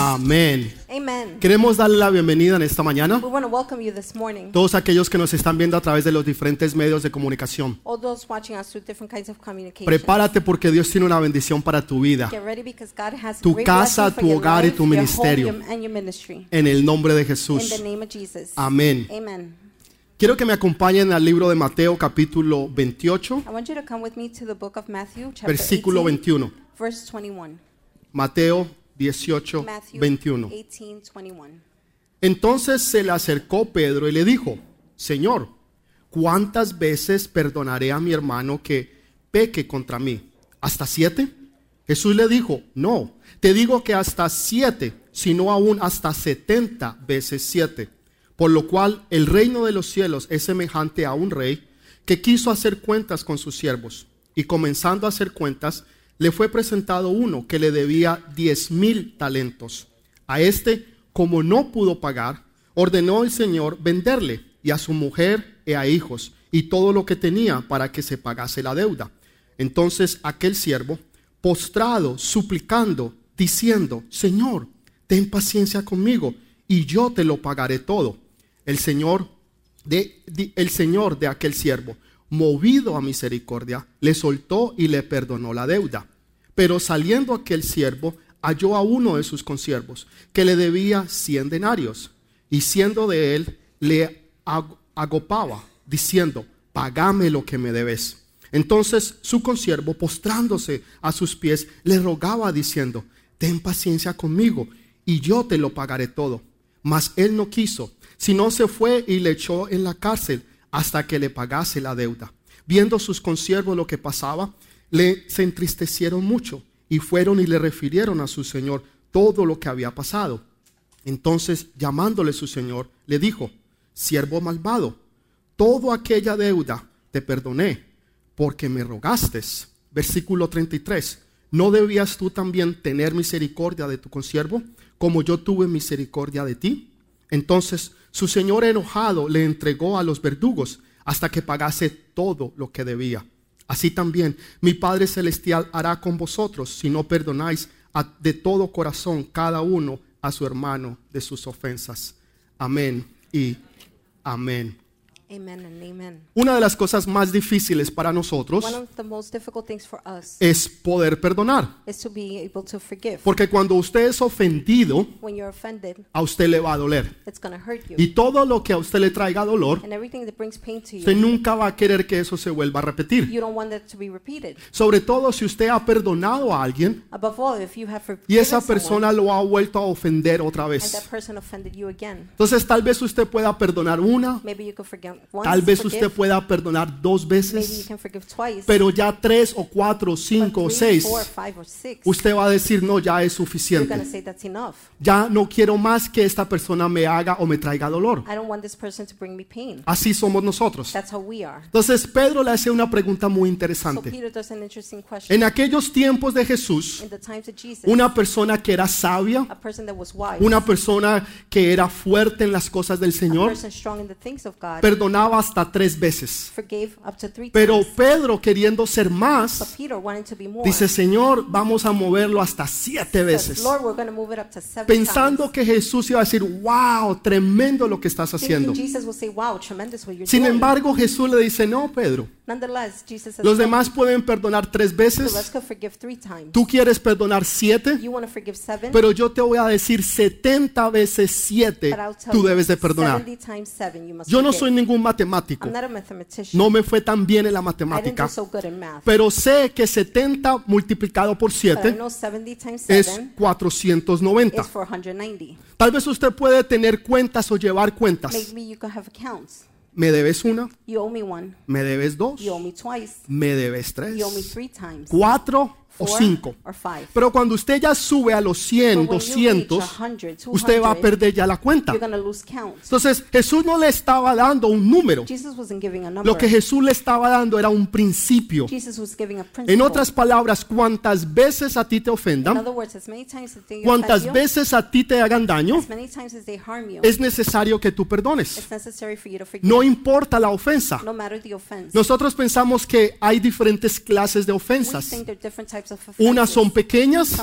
Amén. Amen. Queremos darle la bienvenida en esta mañana We want to welcome you this morning. todos aquellos que nos están viendo a través de los diferentes medios de comunicación. All those watching us through different kinds of communication. Prepárate porque Dios tiene una bendición para tu vida Get ready because God has Tu great casa, tu hogar y life, tu your home, ministerio. your- and your ministry. en el nombre de In Jesús. the name of Jesus. Amén. Amen. Quiero que me acompañen al libro de Mateo capítulo 28, I want you to come with me to the book of Matthew, chapter versículo 18, 21. verse 21. Mateo 18, Matthew 21. 18, 21. Entonces se le acercó Pedro y le dijo, Señor, ¿cuántas veces perdonaré a mi hermano que peque contra mí? ¿Hasta siete? Jesús le dijo, no, te digo que hasta siete, sino aún hasta setenta veces siete. Por lo cual el reino de los cielos es semejante a un rey que quiso hacer cuentas con sus siervos. Y comenzando a hacer cuentas, le fue presentado uno que le debía diez mil talentos. A este, como no pudo pagar, ordenó el Señor venderle y a su mujer y a hijos y todo lo que tenía para que se pagase la deuda. Entonces aquel siervo, postrado, suplicando, diciendo, Señor, ten paciencia conmigo y yo te lo pagaré todo. El Señor de, di- el Señor de aquel siervo, movido a misericordia, le soltó y le perdonó la deuda. Pero saliendo aquel siervo, halló a uno de sus consiervos, que le debía cien denarios, y siendo de él, le ag- agopaba, diciendo, pagame lo que me debes. Entonces su consiervo, postrándose a sus pies, le rogaba, diciendo, ten paciencia conmigo, y yo te lo pagaré todo. Mas él no quiso, sino se fue y le echó en la cárcel hasta que le pagase la deuda. Viendo sus consiervos lo que pasaba, le se entristecieron mucho y fueron y le refirieron a su señor todo lo que había pasado. Entonces, llamándole su señor, le dijo, siervo malvado, toda aquella deuda te perdoné porque me rogaste. Versículo 33. ¿No debías tú también tener misericordia de tu consiervo como yo tuve misericordia de ti? Entonces su señor enojado le entregó a los verdugos hasta que pagase todo lo que debía. Así también mi Padre Celestial hará con vosotros si no perdonáis de todo corazón cada uno a su hermano de sus ofensas. Amén y amén. Amen and amen. Una de las cosas más difíciles para nosotros One of the most difficult things for us es poder perdonar. is to be able to forgive. Porque cuando usted es ofendido, When you're offended, a usted le va a doler. it's going to hurt you. Y todo lo que a usted le traiga dolor, And everything that brings pain to usted you, nunca va a querer que eso se vuelva a repetir. you don't want that to be repeated. Sobre todo si usted ha perdonado a alguien Above all, if you have forgiven y esa someone persona lo ha vuelto a ofender otra and vez. that person offended you again, Entonces tal vez usted pueda perdonar una, maybe you can forgive once, tal vez usted pueda perdonar dos maybe you veces, can forgive twice, pero ya tres o cuatro cinco o three, seis, four, five, or six, usted va a decir, no, ya es suficiente. Ya no quiero más que esta persona me haga o me traiga dolor. I don't want this person to bring me pain. Así somos nosotros. That's how we are. Entonces Pedro le hace una pregunta muy interesante. En aquellos tiempos de Jesús, una persona que era sabia, una persona que era fuerte en las cosas del Señor, person perdonaba hasta tres veces. Pero. Pedro, queriendo ser más, dice, Señor, vamos a moverlo hasta siete veces. Pensando que Jesús iba a decir, wow, tremendo lo que estás haciendo. Sin embargo, Jesús le dice, no, Pedro, los "No, demás pueden perdonar tres veces, tú quieres perdonar siete, pero yo te voy a decir 70 veces 7 but I'll tell tú debes de perdonar. 70 times seven you must Yo no soy ningún matemático, a mathematician. no me fue tan bien en la matemática, pero sé que 70 multiplicado por But I 7 know 70 times es 7 490. is 490. Tal vez usted puede tener cuentas o llevar cuentas. Me debes una, me debes dos, me debes tres, cuatro o Four cinco. or five. Pero cuando usted ya sube a los 100, But when you reach 200, 100, usted va a 200, perder ya la cuenta. You're going to lose count. Entonces Jesús no le estaba dando un número. Jesus wasn't giving a number. Lo que Jesús le estaba dando era un principio. Jesus was giving a principle. En otras palabras, cuantas veces a ti te In ofendan, other words, as many times as they cuantas veces a ti te hagan daño, es necesario que tú perdones. it's necessary for you to forgive. No importa la ofensa. Nosotros pensamos que hay diferentes clases de ofensas. Unas son pequeñas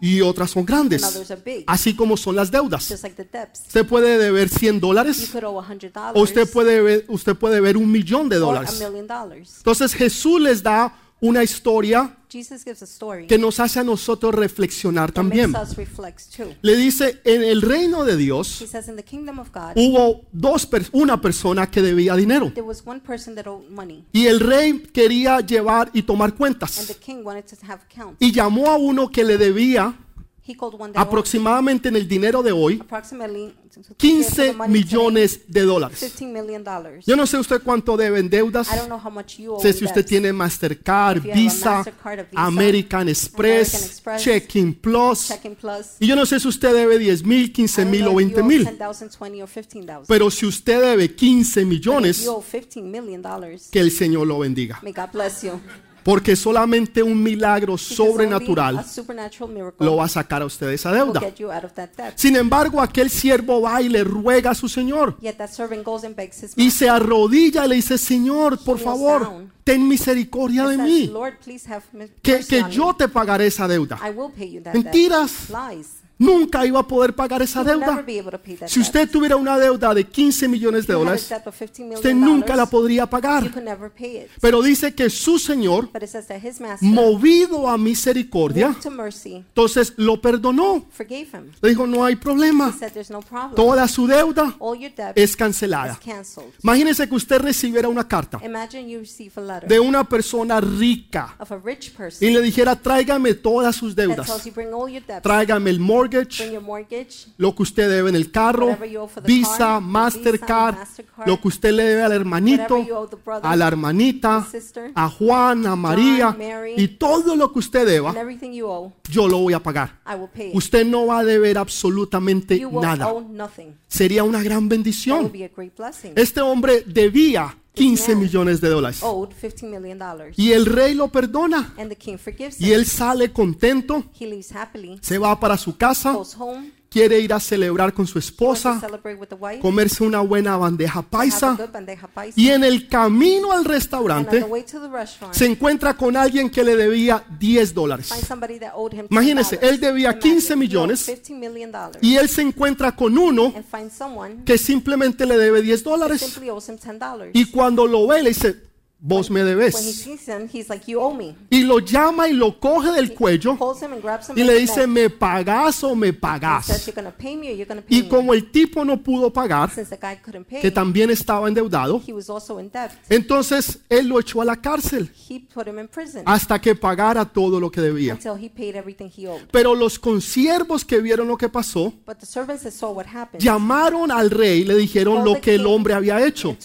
y otras son and grandes, others are big. así como son las deudas. Just like the debts. Usted puede deber 100 You dólares could owe $100 o usted puede ver, usted puede ver un millón de dólares. Entonces Jesús les da una historia que nos hace a nosotros reflexionar también. Le dice, en el reino de Dios hubo dos una persona que debía dinero. y el rey quería llevar y tomar cuentas. Y llamó a uno que le debía Aproximadamente en el dinero de hoy approximately to- to- to 15 the money today, millones de dólares. 15 million dollars. Yo no sé usted cuánto debe en deudas. Sé si usted tiene Mastercard, Visa, American Express, Checking Plus. Y yo no sé si usted debe 10 mil, 15 I don't mil o if you 20 owe mil. 10,000, 20 or 15,000. Pero si usted debe 15 But if millones, you owe 15 million dollars, que el Señor lo bendiga. Porque solamente un milagro sobrenatural lo va a sacar a usted de esa deuda. Sin embargo, aquel siervo va y le ruega a su Señor. Y se arrodilla y le dice, Señor, por favor, ten misericordia de mí. Que, que yo te pagaré esa deuda. Mentiras. Nunca iba a poder pagar esa deuda. Si usted tuviera una deuda de 15 millones de dólares, debt of 15 million usted nunca la podría pagar. Pero dice que su Señor, movido a misericordia, entonces lo perdonó. Le dijo, no hay problema. Toda su deuda es cancelada. Imagínese que usted recibiera una carta de una persona rica y le dijera, tráigame todas sus deudas. Tráigame el mortgage, your mortgage, lo que usted debe en el carro, Visa, car, Mastercard, Mastercard, lo que usted le debe al hermanito, brother, a la hermanita, sister, a Juan, a María Mary, y todo lo que usted deba, owe, yo lo voy a pagar. Usted no va a deber absolutamente nada. Sería una gran bendición. Este hombre debía 15 man millones de dólares. Owed 15 million dollars. y el rey lo perdona. And the king forgives y él sale contento, se va para su casa, goes home, quiere ir a celebrar con su esposa, comerse una buena bandeja paisa y en el camino al restaurante se encuentra con alguien que le debía 10 dólares. $10. él debía Imagine, 15 he owed millones 15 million dollars, Y él se encuentra con uno que simplemente le debe 10 that dólares. simply owes him 10 dollars. Y cuando lo ve, le dice, vos me debes. Y lo llama y lo coge del cuello y le dice, me pagás o me He says, pagás. "You're gonna pay me or you're gonna pay Y me." como el tipo no pudo pagar, pay, que también estaba endeudado, in debt. entonces él lo echó a la cárcel He put him in prison hasta que pagara todo lo que debía. until he paid everything he owed. Pero los consiervos que vieron lo que pasó, But the servants that saw what happened llamaron al rey y le dijeron lo que el hombre había hecho.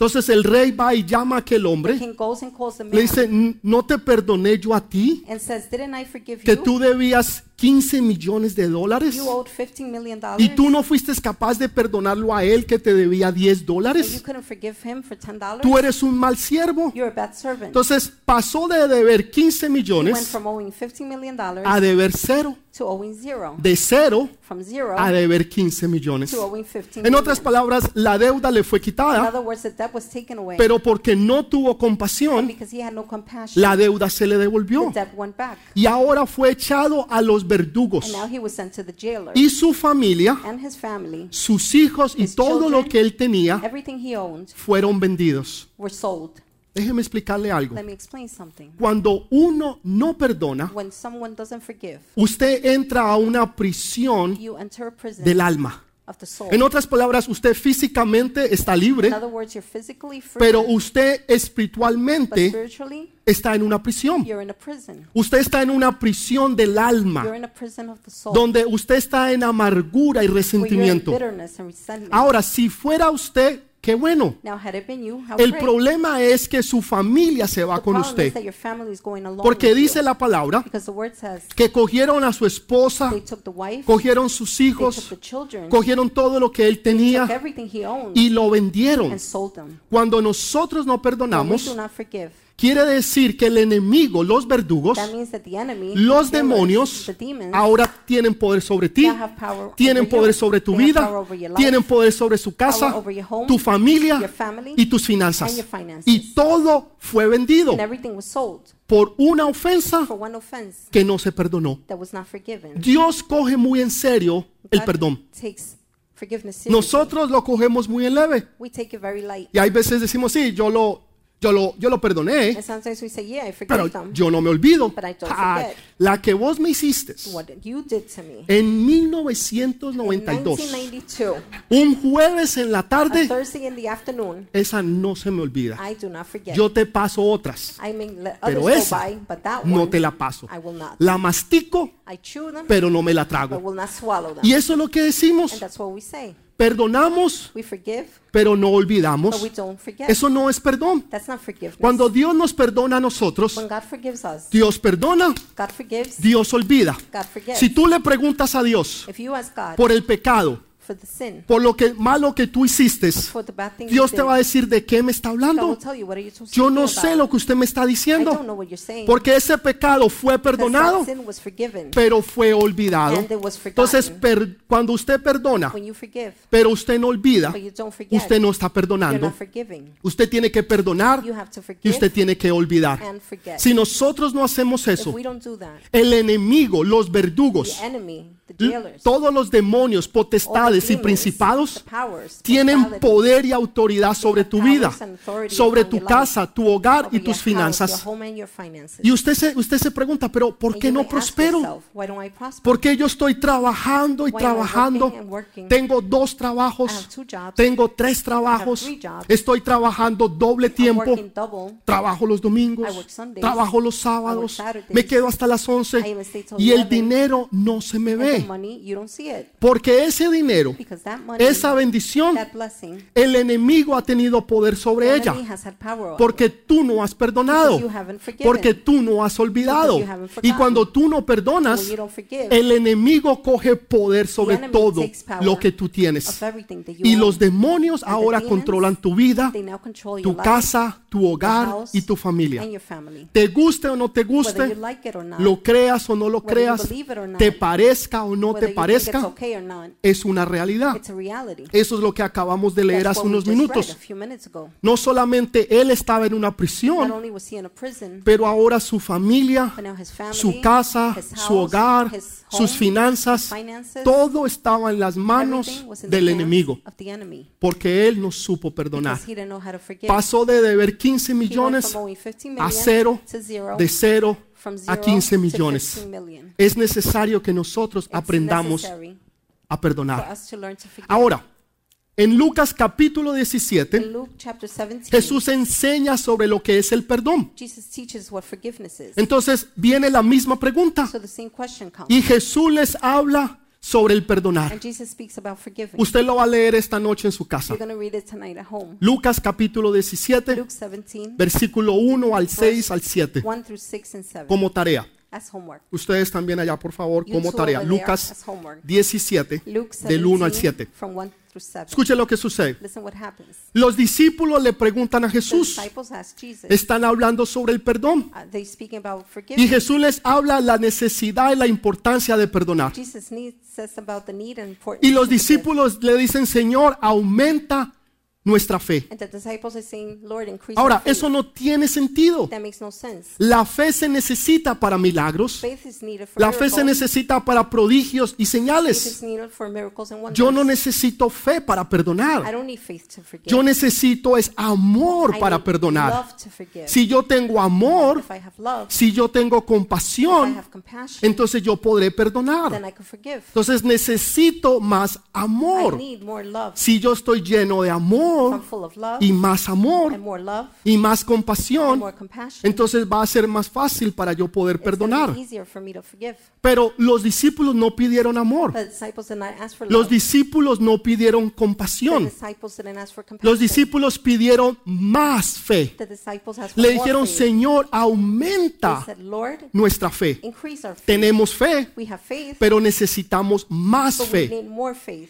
Entonces el rey va y llama a aquel hombre. Le dice, "N- ¿no te perdoné yo a ti? and says, "Didn't I forgive Que tú debías 15 millones de dólares You owed 15 million dollars. y tú no fuiste capaz de perdonarlo a él que te debía 10 and you dólares. couldn't forgive him for 10 dollars. Tú eres un mal siervo. Entonces pasó de deber 15 He went millones from owing 15 million dollars a deber cero. De cero a deber 15 millones. to owing 15 En otras palabras, la deuda le fue quitada, pero porque no tuvo compasión, la deuda se le devolvió. Y ahora fue echado a los verdugos. And now he was sent to the jailer. Y su familia and his family, sus hijos y todo lo que él tenía fueron vendidos. Déjeme explicarle algo. Let me explain something. Cuando uno no perdona, When someone doesn't forgive, usted entra a una prisión del alma. Of the soul. En otras palabras, usted físicamente está libre, In other words, you're physically free, pero usted but espiritualmente spiritually, está en una prisión. you're in a prison. Usted está en una prisión del You're alma, in a prison of the soul. donde usted está en amargura y where you're in resentimiento. bitterness and resentment. Ahora, si fuera usted, qué bueno. El problema es que su familia se va con usted. Porque dice la palabra que cogieron a su esposa, cogieron sus hijos, cogieron todo lo que él tenía y lo vendieron. Cuando nosotros no perdonamos, quiere decir que el enemigo, los verdugos, los demonios, ahora tienen poder sobre ti, tienen poder sobre tu vida, tienen poder sobre su casa, tu familia y tus finanzas. and your finances. Y todo fue vendido por una ofensa que no se perdonó. that was not forgiven. Dios coge muy en serio el perdón. Nosotros lo cogemos muy en leve. we take it very light. Y hay veces decimos, sí, yo lo, yo lo, yo lo perdoné, And sometimes we say, yeah, I forgive pero them. yo no me olvido. But I don't Ah, forget. la que vos me hiciste what you did to me. en In 1992, 1992, un jueves en la a tarde, Thursday in the afternoon, esa no se me olvida. I do not forget. Yo te paso otras, I may let pero esa go by, but that no one, te la paso. I will not. La mastico, I chew them, pero no me la but trago. will not swallow them. Y eso es lo que And decimos. that's what we say. Perdonamos, We forgive, pero no but we olvidamos. don't forget. Eso no es perdón. That's not forgiveness. Cuando Dios nos perdona a nosotros, when God forgives us, Dios perdona, God forgives, Dios olvida. Si tú le preguntas a Dios por el pecado, for the sin, por lo que malo que tú hiciste, for the bad thing Dios te did, va a decir de qué me está God will hablando. tell you what are you supposed Yo no do sé about lo it. que usted me está I don't diciendo, know what you're saying. porque ese pecado fue Because perdonado, that sin was forgiven. pero fue olvidado. And it was forgotten. Entonces, per- cuando usted perdona, When you forgive, pero usted no olvida, but you don't forget, usted no está you're perdonando. not forgiving. Usted tiene que perdonar You have to y forgive usted tiene que olvidar. and forget. Si nosotros no hacemos if eso, we don't do that, el enemigo, los verdugos, the enemy, todos los demonios, potestades y principados tienen poder y autoridad sobre tu vida, sobre tu casa, tu hogar y tus finanzas. Y usted se, usted se pregunta, pero ¿por qué no prospero? ¿Por qué yo estoy trabajando y trabajando? Tengo dos trabajos, tengo tres trabajos, estoy trabajando doble tiempo, trabajo los domingos, trabajo los sábados, me quedo hasta las 11 I even stay till y el 11. dinero no se me the ve. money, you don't see it. Porque ese dinero, Because that money, esa bendición, that blessing, el enemigo ha tenido poder sobre the ella. enemy has had power over Porque tú no has perdonado. Because you haven't forgiven. Porque tú no has olvidado. Because you haven't Y forgotten. cuando tú no perdonas, When you don't forgive, el enemigo coge poder sobre enemy todo lo que tú tienes. Y los demonios And the ahora demons, controlan tu vida, They now control tu your life, casa, tu hogar house, y tu familia. and your family. Te guste o no te guste, lo creas o no lo creas, te parezca o no te parezca, es una realidad. Eso es lo que acabamos de leer hace unos minutos. No solamente él estaba en una prisión, pero ahora su familia, su casa, su hogar, sus finanzas, todo estaba en las manos del enemigo, porque él no supo perdonar. Pasó de deber 15 He went millones from owing 15 a cero, de cero a zero 15 to millones. 15 million. Es necesario que nosotros aprendamos a perdonar. Ahora, en Lucas capítulo In 17, Luke chapter 17, Jesús enseña sobre lo que es el perdón. Jesus teaches what forgiveness is. Entonces viene la misma pregunta y Jesús les habla sobre el perdonar. Usted lo va a leer esta noche en su casa. Lucas capítulo 17, Luke 17, versículo 1 al 6 al 7, 1 through 6 and 7 como tarea. As homework. Ustedes también allá, por favor, You como tarea. Lucas as homework. 17, Luke del 1 al 17 7. from 1 through 7. Escuche lo que sucede. Los discípulos le preguntan a Jesús, están hablando sobre el perdón. Uh, they speaking about Y. Jesús les habla la necesidad y la importancia de perdonar. Y los discípulos le dicen, Señor, aumenta nuestra fe. Ahora, eso no tiene sentido. La fe se necesita para milagros. La fe se necesita para prodigios y señales. Yo no necesito fe para perdonar. Yo necesito es amor para perdonar. Si yo tengo amor, si yo tengo compasión, entonces yo podré perdonar. Entonces necesito más amor. Si yo estoy lleno de I'm amor y más amor and more love y más and compasión, entonces va a ser más fácil para yo poder perdonar. Pero los discípulos no pidieron amor. Los discípulos no pidieron compasión. Los discípulos pidieron más fe. Le dijeron. Señor, aumenta nuestra fe. Tenemos fe, pero necesitamos más fe.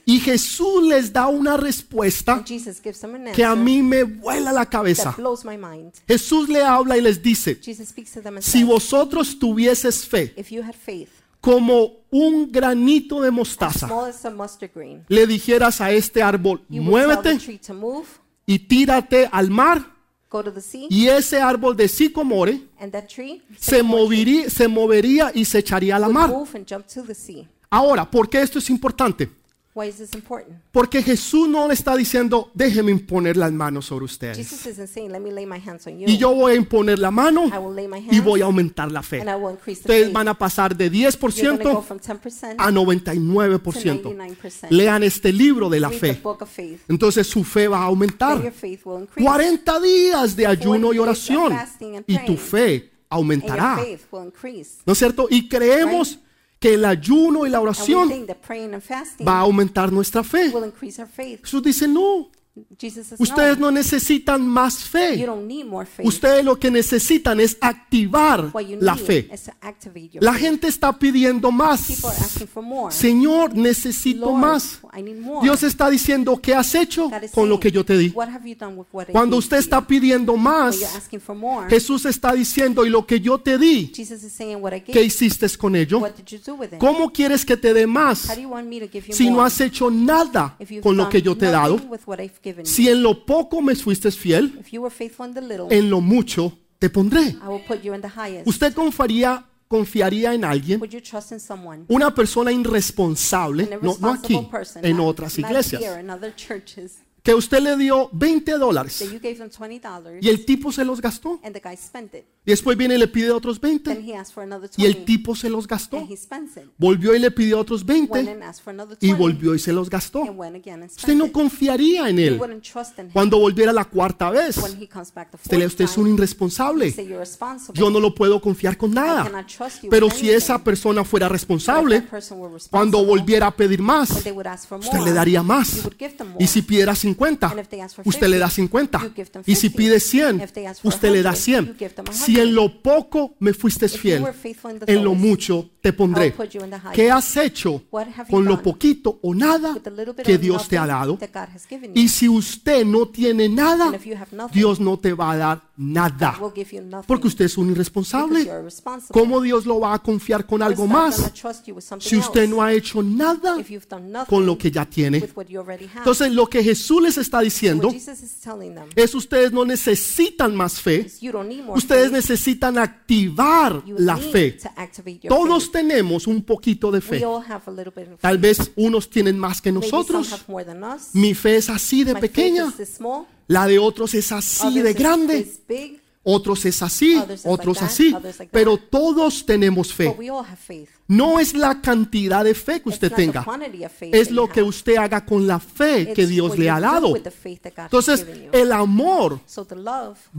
Y Jesús les da una respuesta Them an que a mí me vuela la cabeza. that blows my mind. Jesús le habla y les dice, Jesus speaks to them and si says, vosotros tuvieses fe if you had faith, como un granito de mostaza, small as a mustard grain, le dijeras a este árbol, you would tell the muévete tree to move, y tírate al mar, go to the sea, y ese árbol de sicomore and that tree se movería, se movería y se echaría a la would mar. move and jump to the sea. Ahora, ¿por qué esto es importante? Why is this important? Porque Jesús no le está diciendo, déjeme imponer las manos sobre ustedes. Jesus isn't saying, let me lay my hands on you. Y yo voy a imponer la mano I will lay my y voy a aumentar la fe. and I will increase the Ustedes faith. van a pasar de You're going to go 10% from 10% a to 99%. 99%. Lean este libro de la Read the fe. book of faith. Entonces su fe va a Then your aumentar. faith will increase. 40 días de ayuno y 40 days of oración y tu fe And your aumentará. faith will increase. ¿No es cierto? Y creemos que el ayuno y la oración va a aumentar nuestra fe. Jesús dice, no, ustedes no, necesitan más fe. Ustedes lo que necesitan es activar la fe. La gente está pidiendo más. Señor, necesito más. Dios está diciendo, ¿qué has hecho con lo que yo te di? Cuando usted está pidiendo más, Jesús está diciendo, ¿y lo que yo te di? Jesus is saying, what I ¿Qué hiciste con ello? ¿Cómo quieres que te dé más si no has hecho nada con lo que yo te he dado? Given you. Si en lo poco me fuiste fiel, If you were faithful in the little, en lo mucho te pondré. I will put you in the highest. ¿Usted confiaría, confiaría en alguien? Would you trust in someone? Una persona irresponsable, An no, no irresponsible aquí, person, en not- otras not iglesias, here, in other churches, que usted le dio 20 dólares that you gave them $20 y el tipo se los gastó. and the guy spent it. Y después viene y le pide otros Then 20 he asked for another y el 20 tipo se los gastó. and he spends it. Volvió y le pidió otros Went 20 and asked for another y 20 volvió y se los gastó. and went again and Usted spent no it. confiaría en You él. wouldn't trust in him. Cuando volviera la cuarta vez, When he comes back the usted, le- fourth usted es un time, irresponsable. say you're responsible. Yo no lo puedo confiar con I nada. cannot trust you Pero with si esa persona fuera But if responsable, that person were cuando responsible, volviera a pedir más, they would ask for usted more, le daría you más. would give them more. Y si pidiera 50, And if they ask for usted le da 50, 50. you give them Y si 50. pide 100, If they ask for usted le da 100, 100. you give them Si 100. en lo poco me fuiste fiel, en lo mucho te pondré. ¿Qué has hecho con lo poquito o nada que Dios te ha dado? Y si usted no tiene nada, Dios no te va a dar nada. Porque usted es un irresponsable. ¿Cómo Dios lo va a confiar con algo más si usted no ha hecho nada con lo que ya tiene? Entonces lo que Jesús les está diciendo es ustedes no necesitan más fe, ustedes necesitan activar la fe. Todos tenemos un poquito de fe. Tal vez unos tienen más que nosotros. Mi fe es así de pequeña, la de otros es así de grande. Otros es así, otros así, pero todos tenemos fe. No es la cantidad de fe que usted tenga, es lo que usted haga con la fe que Dios le ha do dado. Entonces, el amor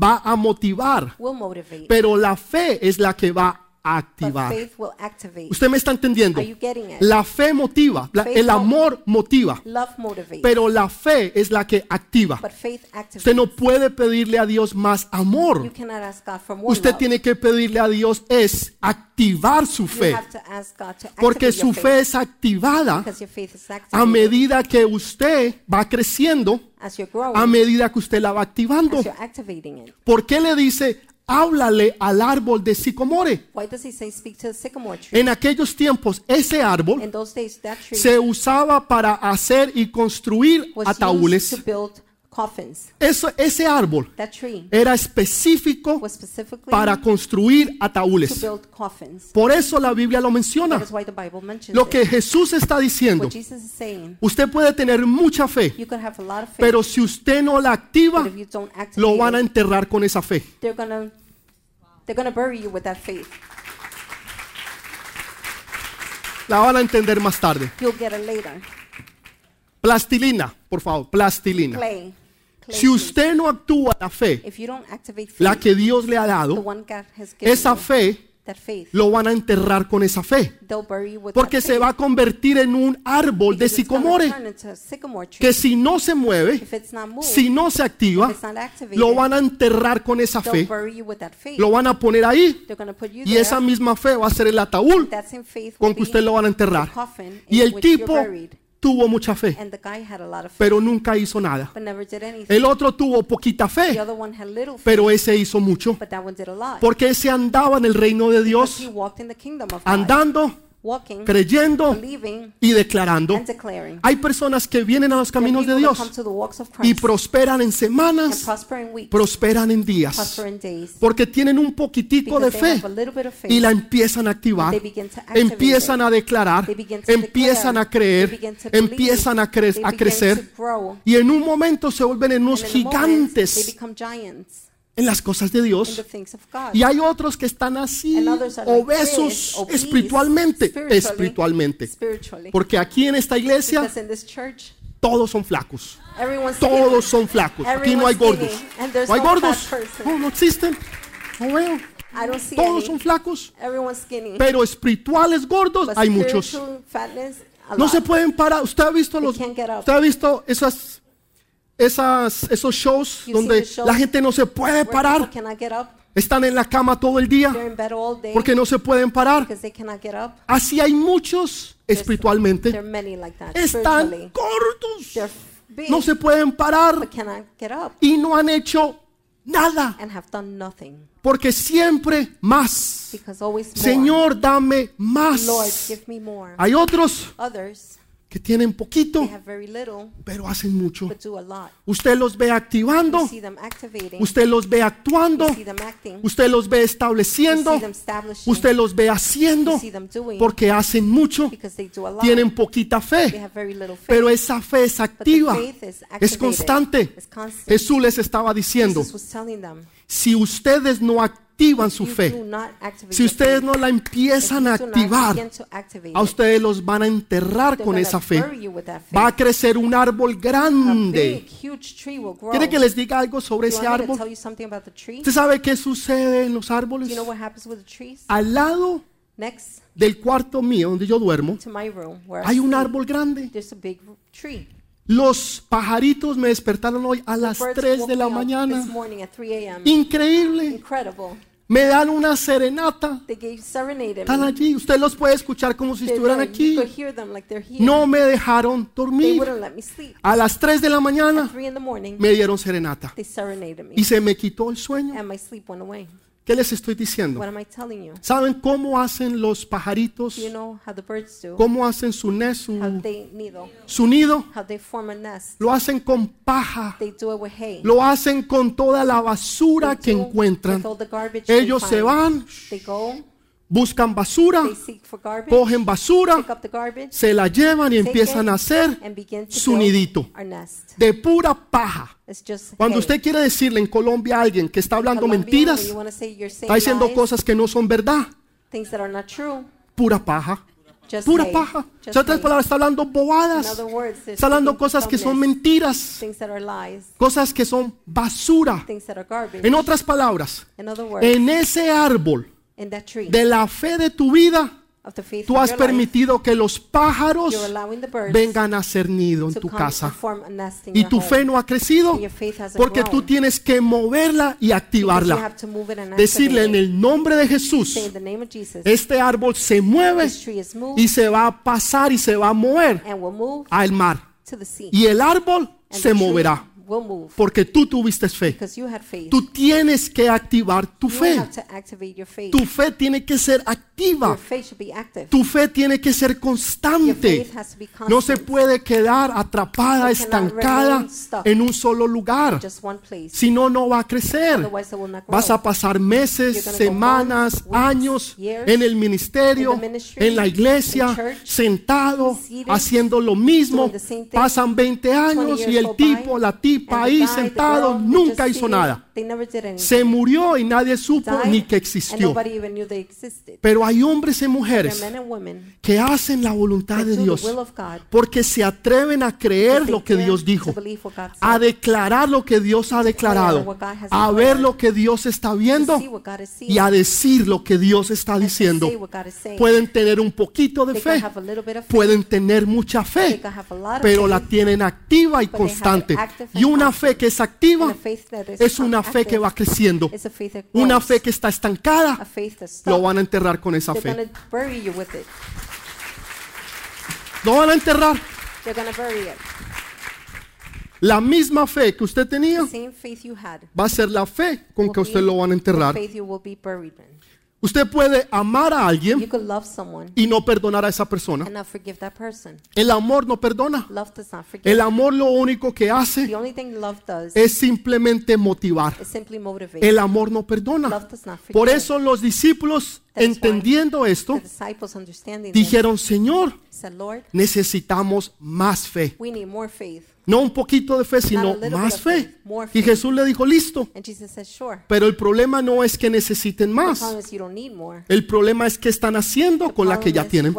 va a motivar, pero la fe es la que va a but activar. ¿Usted me está entendiendo? La fe motiva, la- el mo- amor motiva, pero la fe es la que activa. Usted no puede pedirle a Dios más amor. Usted tiene que pedirle a Dios es activar su fe, porque su fe es activada a medida que usted va creciendo, a medida que usted la va activando. ¿Por qué le dice, háblale al árbol de sicomore? En aquellos tiempos, ese árbol days, se usaba para hacer y construir ataúdes. Coffins. Eso, ese árbol That tree era específico was specifically para construir to ataúdes. build coffins. Por eso la Biblia lo menciona. That is why the Bible mentions Lo it. que Jesús está diciendo, What Jesus is saying, usted puede tener mucha fe, you could have a lot of faith, pero si usted no la activa, but if you don't activate lo van a it, enterrar con esa fe. they're gonna they're gonna bury you with that faith. La van a entender más tarde. You'll get it later. Plastilina, por favor, plastilina. Clay. Si usted no actúa la fe, la que Dios le ha dado, esa fe lo van a enterrar con esa fe. Porque se va a convertir en un árbol de sicomore que si no se mueve, si no se activa, lo van a enterrar con esa fe. Lo van a poner ahí y esa misma fe va a ser el ataúd con que usted lo van a enterrar. Y el tipo. Tuvo mucha fe, pero nunca hizo nada. El otro tuvo poquita fe, pero ese hizo mucho. Porque ese andaba en el reino de Dios, andando, walking, creyendo believing, y declarando. and declaring. Hay personas que vienen a los caminos de Dios y prosperan en semanas, prosper in weeks, prosperan en días, prosper in days, porque tienen un poquitico de fe faith, y la empiezan a activar, empiezan a declarar, empiezan declare, a creer, they begin to believe, empiezan a, cre- crecer to grow, y en un momento se vuelven en unos gigantes en las cosas de Dios. Y hay otros que están así, obesos espiritualmente, espiritualmente. Porque aquí en esta iglesia todos son flacos. Todos son flacos. Aquí no hay gordos. No hay gordos. No, no existen. No veo. Todos son flacos. Pero espirituales gordos hay muchos. No se pueden parar. Usted ha visto los. Usted ha visto esas, esas, esos shows donde shows la gente no se puede parar. Están en la cama todo el día porque no se pueden parar. Así hay muchos espiritualmente. There are many like that. Están big, No se pueden parar y no han hecho nada. Porque siempre más. Because always more. Señor, dame más. give me more. Hay otros Others, que tienen poquito, they have very little, pero hacen mucho. but do a lot. Usted los ve activando, usted los ve actuando, acting. usted los ve estableciendo, usted los ve haciendo, doing. porque hacen mucho, Because they do a lot. tienen poquita They fe, have very little faith. pero esa fe es activa, faith is es constante. Jesús les estaba diciendo, Jesus was telling them, si ustedes no activan su fe, si ustedes no la empiezan a activar, a ustedes los van a enterrar con esa fe. Va a crecer un árbol grande. ¿Quiere que les diga algo sobre ese árbol? ¿Usted sabe qué sucede en los árboles? you know what happens with the trees? Al lado del cuarto mío, donde yo duermo, hay un árbol grande. there's a big tree. Los pajaritos me despertaron hoy a las birds 3 woke de la mañana. This morning at 3 a.m. Increíble. Me dan una serenata. Están allí. Usted los puede escuchar como si estuvieran aquí. No me dejaron dormir. A las 3 de la mañana 3 in the morning, me dieron serenata. Y se me quitó el sueño. ¿Qué les estoy diciendo? ¿Saben cómo hacen los pajaritos? You know? ¿Cómo hacen su, ne- su, su nido? Lo hacen con paja. Lo hacen con toda la basura They que encuentran. Ellos se van, They go, buscan basura, garbage, cogen basura, garbage, se la llevan y empiezan a hacer su nidito. de pura paja. Cuando usted quiere decirle en Colombia a alguien que está hablando mentiras, está diciendo cosas que no son verdad, things that are not true, pura paja, just pura hay. paja. En otras palabras, está hablando bobadas, words, está hablando cosas que son mentiras, things that are lies, cosas que son basura. things that are garbage. En otras palabras, words, en ese árbol in that tree de la fe de tu vida, of the faith tú of has your permitido que los pájaros you're allowing the birds vengan a hacer nido en to tu come casa. and form a nest in Y your tu home. fe no ha crecido And your faith hasn't porque tú grown. tienes que moverla y Because you activarla. have to move it and Decirle en it. el nombre de Jesús, Say in the name of Jesus, este árbol se mueve this tree is moved y se va a pasar y se va a mover and will move al mar. to the sea. Y el árbol And se tree moverá will move porque tú tuviste fe. because you had faith. Tú tienes que activar tu You fe. have to activate your faith. Tu fe tiene que ser Your activa. faith should be active. Tu fe tiene que ser Your constante. faith has to be constant. No se puede quedar atrapada, estancada en un solo lugar. Just one place. Si no, no va a crecer. Otherwise, it will not grow. Vas a pasar meses, semanas, años years, en el ministerio, in the ministry, en la iglesia, in church, sentado, seated, haciendo lo mismo. Pasan 20 años y el tipo, la tipa the sentado, nunca hizo nada. They never did anything. Se murió y nadie supo Died, ni que And existió. nobody even knew they existed. Pero hay hombres y There are mujeres men and women que hacen la voluntad de do Dios the will of God. porque se atreven a creer lo que Dios dijo, a declarar lo que Dios ha declarado, a ver lo que Dios está viendo y a decir lo que Dios está diciendo. Pueden tener un poquito de fe, pueden tener mucha fe, pero la tienen activa y constante. Y una fe que es activa es una fe que va creciendo. Una fe que está estancada, lo van a enterrar con esa fe. Lo van a enterrar. They're going to bury it. La misma fe que usted tenía The same faith you had. va a ser la fe con que usted lo van a enterrar. Usted puede amar a You alguien could love someone y no perdonar a esa persona. and not forgive that person. El amor no perdona. Love does not forgive. El amor lo único que hace The only thing love does es simplemente motivar. is simply motivate. El amor no perdona. Love does not forgive. Por eso los discípulos, entendiendo the esto, disciples understanding this dijeron, Señor, said, Lord, necesitamos más fe. we need more faith. No un poquito de fe, sino más fe. Y. Jesús le dijo, listo. Pero el problema no es que necesiten más. El problema es qué están haciendo con la que ya tienen.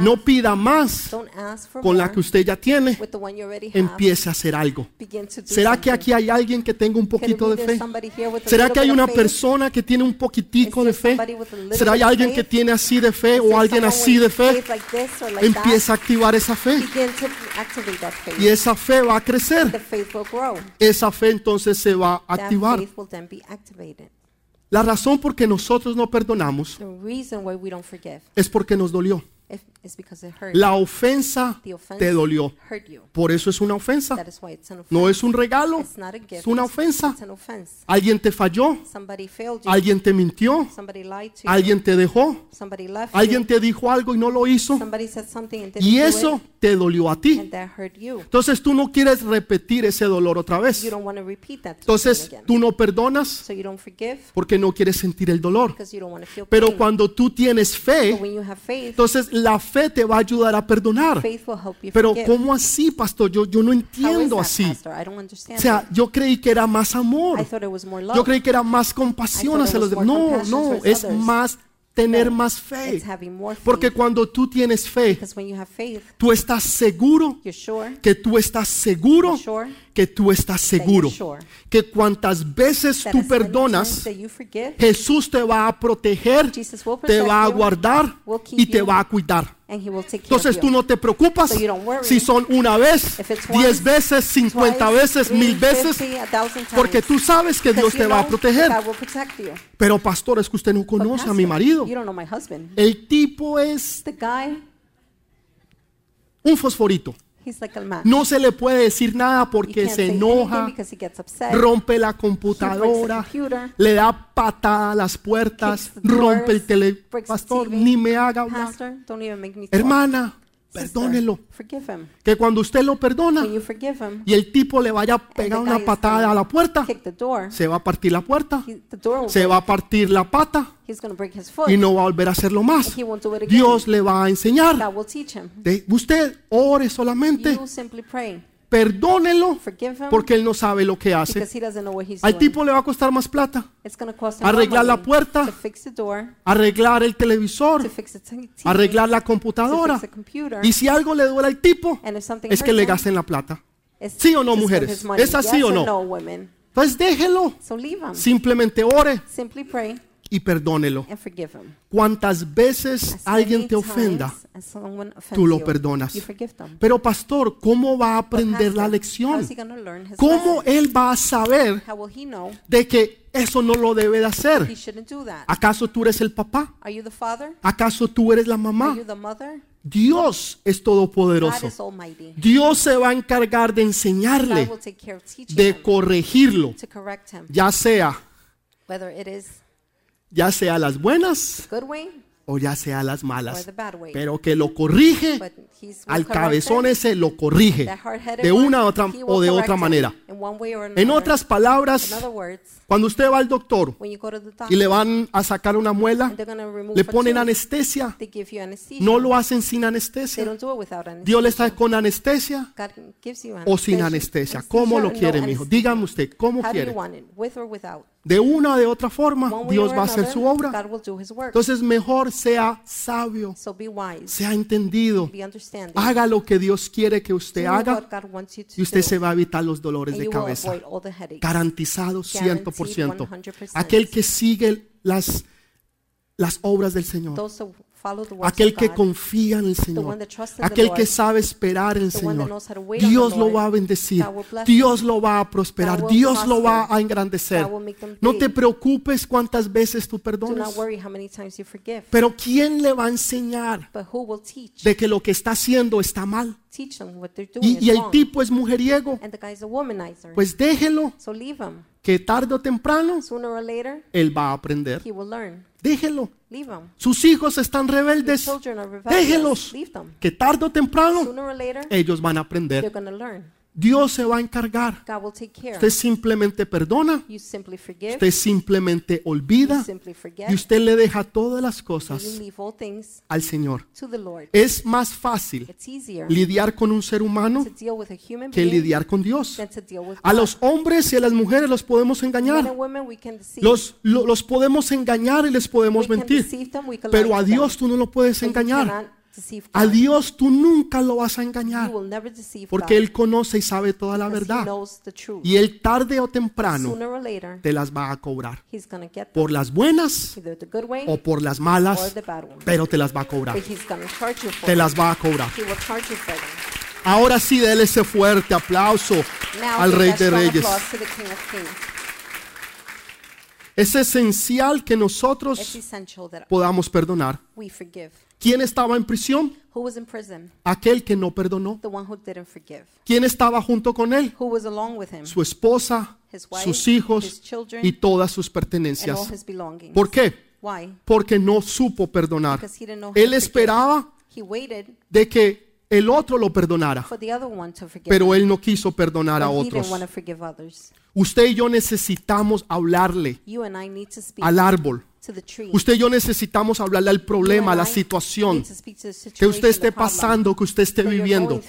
No pida más con la que usted ya tiene. Empiece a hacer algo. ¿Será que aquí hay alguien que tenga un poquito de fe? ¿Será que hay una persona que tiene un poquitico de fe? ¿Será hay alguien que tiene así de fe o alguien así de fe? Empieza a activar esa fe that? Begin esa fe va a The crecer. Esa fe entonces se va a activar. La razón por que nosotros no perdonamos The reason why we don't forgive es porque nos dolió. La ofensa the offense te dolió. hurt you. Por eso es una ofensa. No es un regalo. it's not a gift. Es una ofensa. It's an offense. Alguien te falló. Alguien te mintió. Alguien te dejó. Alguien te dijo algo y no lo hizo. Somebody said something and didn't Y eso te dolió a ti. Entonces tú no quieres repetir ese dolor otra vez. You don't want to repeat that to Entonces tú no perdonas So you don't forgive porque no quieres sentir el dolor. because you don't want to feel Pero cuando tú tienes fe, when you have faith, entonces la fe te va a ayudar a perdonar. Pero. ¿cómo así, pastor? Yo, yo no entiendo así. O sea, yo creí que era más amor. Yo creí que era más compasión hacia los demás. No, no, es más tener más fe. Porque cuando tú tienes fe, tú estás seguro que tú estás seguro que tú estás seguro que cuantas veces tú perdonas Jesús te va a proteger te va a guardar y te va a cuidar and He will take care entonces tú you. no te preocupas si son una vez diez veces cincuenta veces mil veces 50, a thousand times. porque tú sabes que Dios te va a know proteger pero pastor es que usted no conoce a mi marido You don't know my husband. el tipo es un fosforito he's like a man. no se le puede decir nada porque se enoja rompe la computadora, le da patada a las puertas, rompe el the Pastor, ni me haga hablar. Pastor. Hermana, perdónelo. Que cuando usted lo perdona y el tipo le vaya a pegar una patada a la puerta, se va a partir la puerta, se va a partir la pata y no va a volver a hacerlo más. Dios le va a enseñar. Usted ore solamente, Perdónelo porque él no sabe lo que hace. Al tipo le va a costar más plata arreglar la puerta, arreglar el televisor, arreglar la computadora. Y si algo le duele al tipo, es que le gasten la plata. ¿Sí o no, mujeres? ¿Es así o no? Entonces déjelo. Simplemente ore y perdónelo. and forgive him. Cuantas veces As alguien te ofenda, tú lo perdonas. Pero pastor, ¿cómo va a aprender la lección? ¿Cómo lesson? él va a saber de que eso no lo debe de hacer? ¿Acaso tú eres el papá? Are you the father? ¿Acaso tú eres la Are mamá? you the mother? Dios es todopoderoso. Dios se va a encargar de enseñarle, de corregirlo, to correct him, ya sea, whether it is ya sea las buenas o ya sea las malas. Pero que lo corrige, al cabezón ese lo corrige de una otra o de otra manera. En otras palabras, cuando usted va al doctor y le van a sacar una muela, le ponen anestesia, no lo hacen sin anestesia. Dios le está con anestesia o sin anestesia. ¿Cómo lo quiere, mi hijo? Dígame usted, ¿cómo quiere? De una o de otra forma, Dios va a hacer su obra. Entonces mejor sea sabio, sea entendido, haga lo que Dios quiere que usted haga y usted se va a evitar los dolores de cabeza. Garantizado 100%. 100%. Aquel que sigue las, las obras del Señor. Aquel que confía en el Señor, aquel que sabe esperar en el Señor. Dios lo va a bendecir, Dios lo va a prosperar, Dios lo va a engrandecer. No te preocupes cuántas veces tú Do perdonas, pero ¿quién le va a enseñar de que lo que está haciendo está mal? Y, y el tipo es mujeriego, pues déjelo, que tarde o temprano él va a aprender. Leave him. Sus hijos están rebeldes. Them. Que tarde o temprano ellos van a aprender. Dios se va a encargar. Usted simplemente perdona, usted simplemente olvida y usted le deja todas las cosas al Señor. Es más fácil lidiar con un ser humano que lidiar con Dios. A los hombres y a las mujeres los podemos engañar. Los, lo- los podemos engañar y les podemos mentir. Pero a. Dios tú no lo puedes engañar. A. Dios tú nunca lo vas a engañar. Porque Él conoce y sabe toda la verdad. knows the truth. Y Él tarde o temprano te las va a cobrar. Por las buenas o por las malas, pero te las va a cobrar. But He's going to charge you for Te las va a cobrar. Ahora sí, déle ese fuerte aplauso al Rey de Reyes. Es esencial que nosotros podamos perdonar. ¿Quién estaba en prisión? Who was in prison? Aquel que no perdonó. The one who didn't forgive. ¿Quién estaba junto con él? Who was along with him? Su esposa, His wife, sus hijos his children, y todas sus and all pertenencias. his belongings. ¿Por qué? Why? Porque no supo perdonar. Because he didn't know Él esperaba He waited de que el otro lo perdonara, for the other one to forgive. pero él no quiso perdonar a otros. didn't want to forgive others. Usted y yo necesitamos hablarle You and I need to speak al árbol. Usted y yo necesitamos hablarle al problema, a la situación que usted esté pasando, que usted esté viviendo.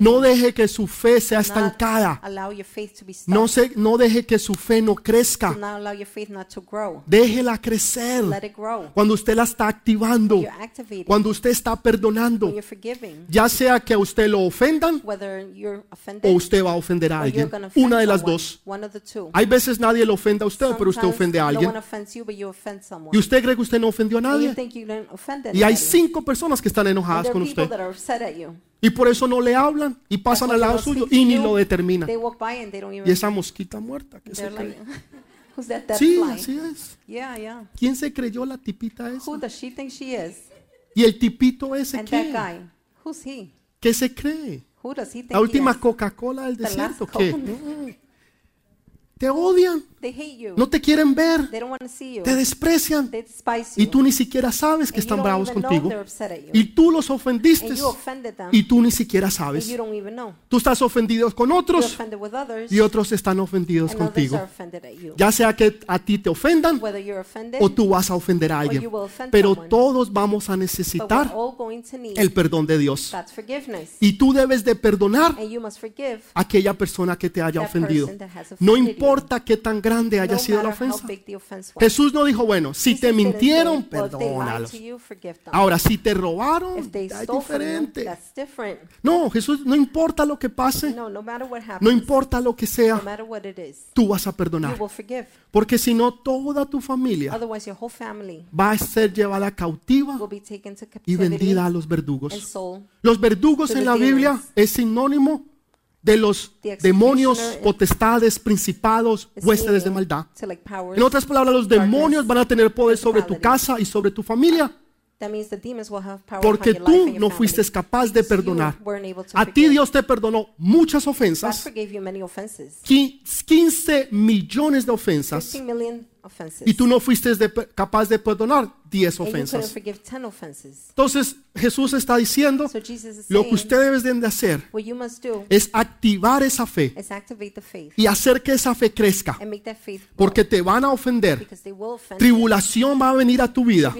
No deje que su fe sea estancada. No, se, no deje que su fe no crezca. Déjela crecer. Let it grow. Cuando usted la está activando, cuando usted está perdonando, ya sea que a usted lo ofendan o usted va a ofender a alguien. Una de las dos. Hay veces nadie lo ofende a usted, pero usted ofende a alguien. Someone. Y usted cree que usted no ofendió a And you nadie. think you didn't offend Y hay anybody. cinco personas que están And enojadas there con people usted. that are upset at you. Y por eso no le hablan y pasan al lado suyo y ni lo determinan. They walk by and they don't even. Y esa mosquita muerta que se They're like, cree. who's that dead Sí, fly? así es. Yeah, yeah. ¿Quién se creyó la tipita esa? Who does she think she is? Y el tipito ese And that qué? guy, who's he? ¿Qué se cree? Who does he think La última is? Coca-Cola del The last desierto. ¿Qué? Te odian, They hate you. no te quieren ver, They don't want to see you. te desprecian They despise you. y tú ni siquiera sabes que And you están don't bravos even know contigo. Y tú los ofendiste y tú ni siquiera sabes. you don't even know. Tú estás ofendido con You're otros offended with others. y otros están ofendidos and others contigo. are offended at you. Ya sea que a ti te ofendan Whether you're offended o tú vas a ofender a alguien. Pero someone. todos vamos a necesitar el perdón de Dios. Y tú debes de perdonar And you must forgive a aquella persona que te haya that ofendido. No importa qué tan grande haya no sido la ofensa. Jesús no dijo, bueno, si te mintieron, perdónalos. Ahora, si te robaron, es diferente. No, Jesús, no importa lo que pase, No, importa lo que sea, tú vas a perdonar. Porque si no, toda tu familia Otherwise, your whole family va a ser llevada cautiva y vendida a los verdugos. Los verdugos en la Biblia es sinónimo de los demonios, potestades, principados, huéspedes de maldad. En otras palabras, los demonios van a tener poder sobre tu casa y sobre tu familia porque tú no fuiste capaz de perdonar. A ti. Dios te perdonó muchas ofensas, forgave you many offenses. qui- 15 millones de ofensas 15 million offenses. y tú no fuiste capaz de perdonar 10 and you couldn't ofensas. forgive 10 offenses. Entonces Jesús está diciendo, So lo que ustedes deben de hacer es activar esa fe y hacer que esa fe crezca, porque te van a ofender. Tribulación va a venir a tu vida.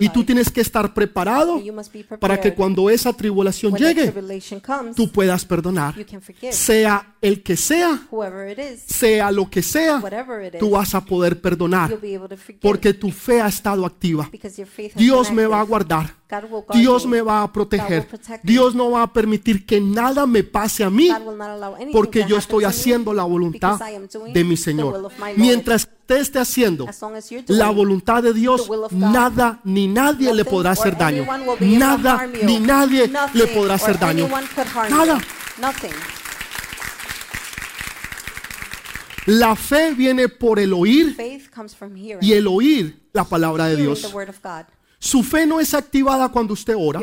Y tú tienes que estar preparado para que cuando esa tribulación llegue, tú puedas perdonar. Sea el que sea, sea lo que sea, tú vas a poder perdonar. porque tu fe ha estado activa. Dios me va a guardar. Dios me. va a proteger. Dios no va a permitir que nada me pase a mí porque yo estoy haciendo la voluntad de mi Señor. Mientras usted esté haciendo la voluntad de Dios, nada ni nadie le podrá hacer daño. Nada ni nadie le podrá hacer daño. Nada. you. Nothing. La fe viene por el oír y el oír la palabra de Dios. Su fe no es activada cuando usted ora.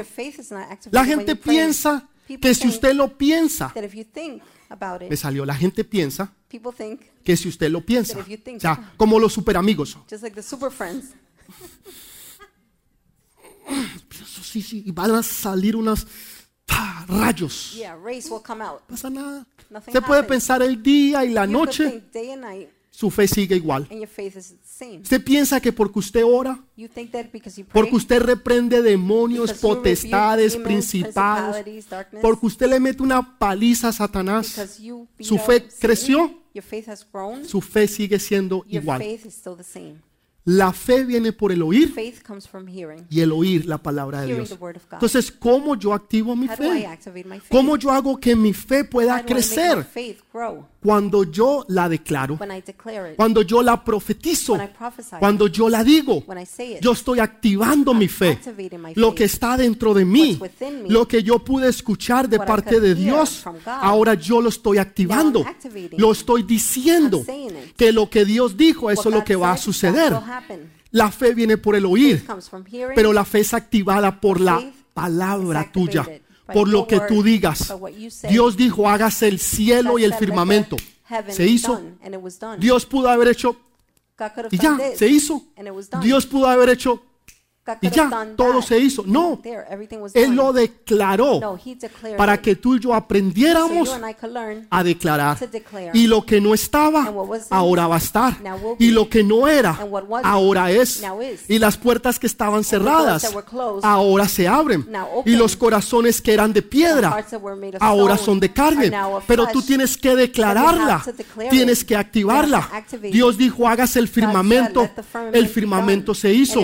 La gente piensa que si usted lo piensa, me salió, la gente piensa que si usted lo piensa, o sea, como los superamigos. Eso sí, sí, y van a salir unos rayos. Yeah, race will come out. No pasa nada. Nothing Usted puede happens. pensar el día y la You could noche, think day and night, su fe sigue igual. and your faith is the same. Usted piensa que porque usted ora, You think that because you pray, porque usted reprende demonios, because you rebuke potestades, demons, principados, principalities, darkness, porque usted le mete una paliza a Satanás, because you beat su up fe Satan, creció, your faith has grown, su fe sigue siendo your igual. faith is still the same. La fe viene por el oír Faith comes from hearing. y el oír la palabra de Hearing Dios. the word of God. Entonces, ¿cómo yo activo mi How do I fe? activate my faith? ¿Cómo yo hago que mi fe How pueda do I make my crecer? faith grow? Cuando yo la declaro, When I declare it, cuando yo la profetizo, when I prophesy, cuando yo la digo, when I say it, yo estoy activando mi fe. activating my Lo faith. que está dentro de mí, What's within me, lo que yo pude escuchar de what I parte could de hear Dios, from God, ahora yo lo estoy activando. activating Lo estoy diciendo I'm saying it. que lo que Dios dijo, eso What es lo God que va a said, suceder. that will happen. La fe viene por el oír, pero la fe es activada por la palabra tuya, por lo que tú digas. Dios dijo, hágase el cielo y el said, "Let the firmamento. Se hizo. done", and it was done. Dios pudo haber hecho y ya, se hizo. Dios pudo haber hecho y ya, todo se hizo. No, Él lo declaró para que tú y yo aprendiéramos a declarar. Y lo que no estaba, ahora va a estar. Y lo que no era, ahora es. Y las puertas que estaban cerradas, ahora se abren. Y los corazones que eran de piedra, ahora son de carne. Pero tú tienes que declararla, tienes que activarla. Dios dijo, hágase el firmamento. "Let the firmament El firmamento done." se hizo.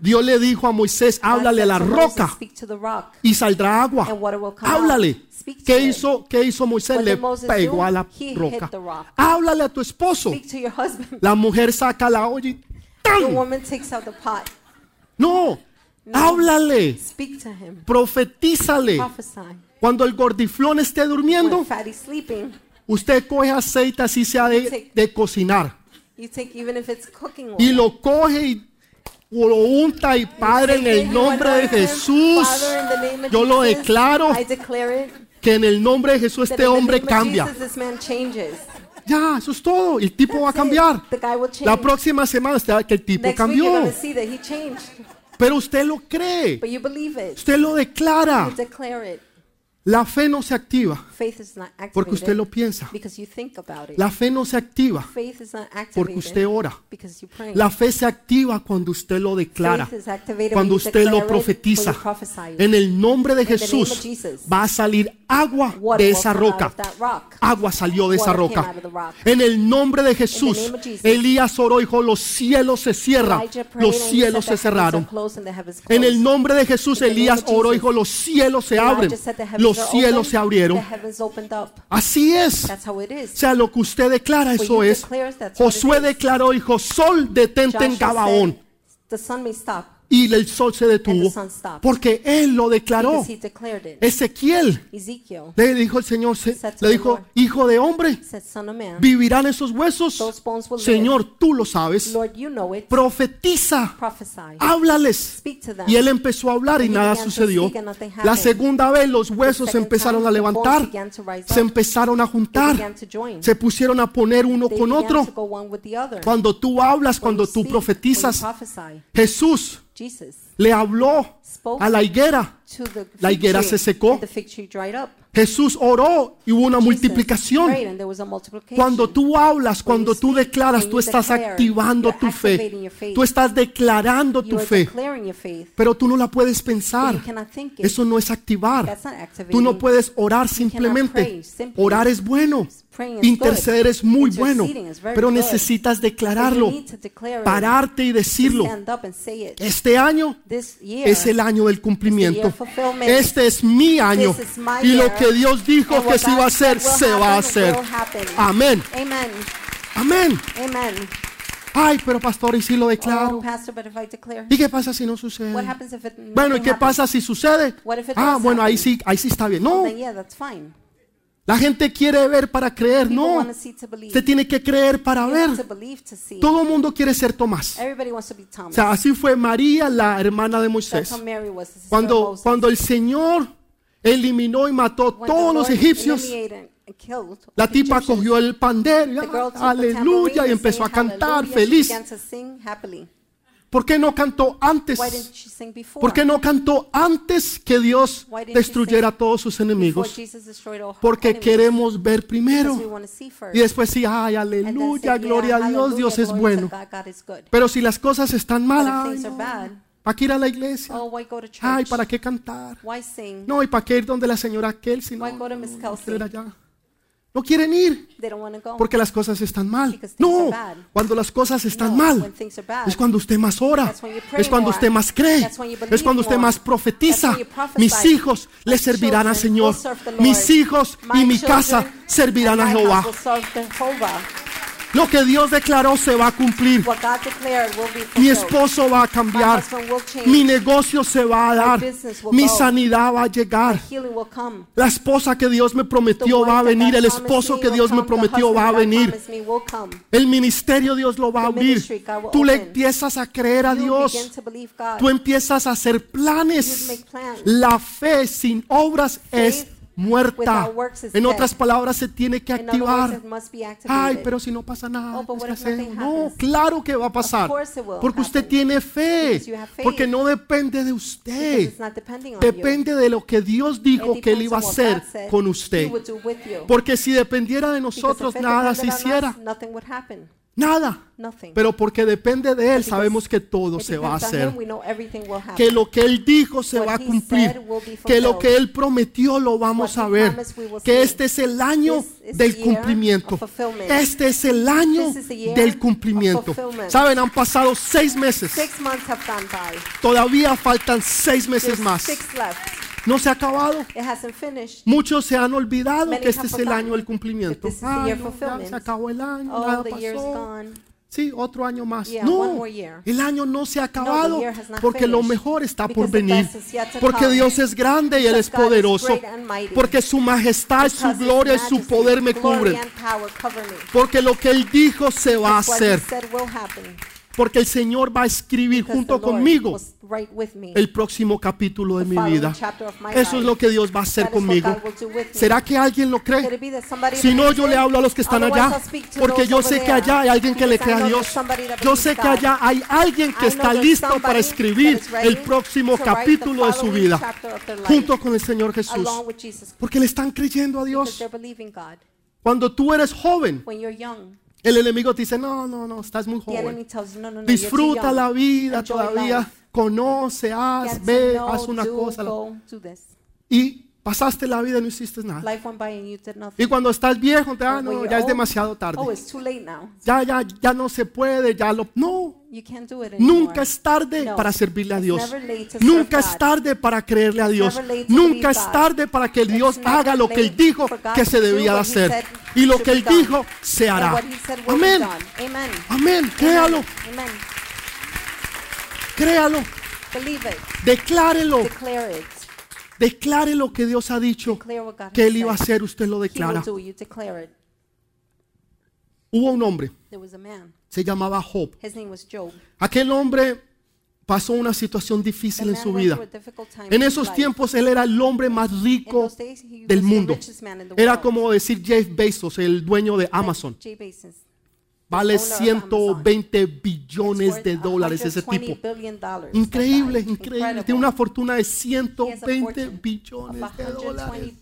Dios le dijo a Moisés, háblale a la roca Speak to the rock. y saldrá agua. And water will come Háblale. ¿Qué hizo, ¿Qué hizo Moisés? Le pegó a la roca. Háblale a tu esposo. La mujer saca la olla y The ¡tan! woman takes out the pot. No, háblale, Speak to him. profetízale. Cuando el gordiflón esté durmiendo, usted coge aceite así sea de, de cocinar you take even if it's cooking oil. y lo coge y lo unta y Padre en el nombre de. Jesús. Yo lo declaro que en el nombre de Jesús este hombre cambia. Ya, eso es todo. El tipo va a cambiar. La próxima semana usted va a ver que el tipo cambió. Pero usted lo cree. Usted lo declara. La fe no se activa porque usted lo piensa. La fe no se activa porque usted ora. La fe se activa cuando usted lo declara, cuando usted lo profetiza. En el nombre de Jesús va a salir agua de esa roca. Agua salió de esa roca. En el nombre de Jesús. Elías oró y dijo, los cielos se cierran, los cielos se cerraron. En el nombre de Jesús, Elías oró y dijo, los cielos se abren, los cielos se abrieron. Así es. O sea, lo que usted declara, eso es. Josué declaró, dijo, sol, detente en Gabaón. Y el sol se detuvo porque él lo declaró. Ezequiel le dijo el Señor, se- le dijo, hijo de hombre, ¿vivirán esos huesos? Señor, tú lo sabes. Profetiza, háblales. Y él empezó a hablar y nada sucedió. La segunda vez los huesos se empezaron a levantar, se empezaron a juntar, se pusieron a poner uno con otro. Cuando tú hablas, cuando tú profetizas, Jesús le habló a la higuera. La higuera se secó. Jesús oró y hubo una multiplicación. Cuando tú hablas, cuando tú declaras, tú estás activando tu fe. Tú estás declarando tu fe. Pero tú no la puedes pensar. Eso no es activar. Tú no puedes orar simplemente. Orar es bueno. Interceder es muy bueno. Pero necesitas declararlo. Pararte y decirlo. Este año es el año del cumplimiento. Este es mi año. Y lo que Dios dijo que se iba a hacer, se va a hacer. Amén. Amén. Ay, pero pastor, ¿y si lo Oh, declaro? declare, ¿Y qué pasa si no sucede? what happens if it Bueno, ¿y qué pasa si sucede? What if it Ah, bueno, ahí sí, ahí sí está bien. No, Then yeah, that's fine. La gente quiere ver para creer. No, usted tiene que creer para ver. Todo el mundo quiere ser Tomás. Everybody wants to be O sea, así fue María, la hermana de Moisés. Cuando, cuando el Señor eliminó y mató the todos los egipcios, la tipa cogió el pandero, aleluya, y empezó a cantar feliz. ¿Por qué no cantó antes? ¿Por qué no cantó antes que Dios destruyera a todos sus enemigos? Porque queremos ver primero. Y después sí, ay, aleluya, gloria a Dios, Dios es bueno. Pero si las cosas están mal, But if ay, things are no, bad, ¿para qué ir a la iglesia? oh? Ay, ¿para qué cantar? Why sing? No, ¿y para qué ir donde la señora Kelsey? No, no, quiero ir allá. No quieren ir porque las cosas están mal. No, cuando las cosas están mal, es cuando usted más ora, es cuando usted más cree, es cuando usted más profetiza. Mis hijos le servirán al Señor. Mis hijos y mi casa servirán a Jehová. Lo que Dios declaró se va a cumplir. Mi esposo va a cambiar. Mi negocio se va a dar. Mi sanidad va a llegar. La esposa que Dios me prometió va a venir. El esposo que Dios me prometió va a venir. El ministerio Dios lo va a abrir. Tú le empiezas a creer a Dios. Tú empiezas a hacer planes. La fe sin obras es muerta. En otras palabras, se tiene que activar. Ay, pero si no pasa nada, Oh, No, claro que va a pasar. Porque usted tiene fe. Porque no depende de usted. Depende de lo que Dios dijo que él iba a hacer con usted. Porque si dependiera de nosotros, nada se hiciera. Nada. Pero porque depende de Él, sabemos que todo se va a hacer. Que lo que Él dijo se va a cumplir. Que lo que Él prometió lo vamos a ver. Que este es el año del cumplimiento. Este es el año del cumplimiento. Saben, han pasado seis meses. Todavía faltan seis meses más. No se ha acabado. It hasn't finished. Muchos se han olvidado Many que este es el año del cumplimiento. year no, ya se acabó el año, Oh, nada pasó. gone. Sí, otro año más. Yeah, no, el año no se ha acabado not porque lo finished. mejor está por venir. Porque. Dios es grande y Él es poderoso. Porque su majestad, su gloria y su poder me cubren. Porque lo que Él dijo se va a hacer. Porque el Señor va a escribir junto conmigo el próximo capítulo de mi vida. Eso es lo que Dios va a hacer conmigo. ¿Será que alguien lo cree? Si no, yo le hablo a los que están allá, porque yo sé que allá hay alguien que le I a Dios. Yo sé que allá hay alguien que está listo para escribir el próximo capítulo de su vida junto con el Señor Jesús. Porque le están creyendo a Dios. Cuando tú eres joven, el enemigo te dice, no, no, no, estás muy joven. no, no, no, Disfruta la vida todavía. life. Conoce, haz, ve, haz una do, cosa. go. Y pasaste la vida y no hiciste nada. Y cuando estás viejo, te ah, no, ya es old, demasiado tarde. Oh. Ya, ya, ya no se puede, ya lo. No, Nunca es tarde No. para servirle a Dios. Nunca es tarde para creerle a Dios. Nunca es tarde para que Dios haga lo que Él dijo que se debía de hacer. Y lo que Él dijo se hará. Amén. Amén. Créalo. Créalo. Declárelo. Declare lo que Dios ha dicho que Él iba a hacer. Usted lo declara. do. You declare it. Hubo un hombre. There was a man. Se llamaba Job. His name was Job. Aquel hombre pasó una situación difícil en su vida. En esos tiempos él era el hombre más rico del mundo. Era como decir Jeff Bezos, el dueño de Amazon. Vale owner of Amazon. 120 It's billones de dólares ese 120 tipo. Increíble, increíble. Tiene una fortuna de He has a 120 fortune of billones de 120 dólares.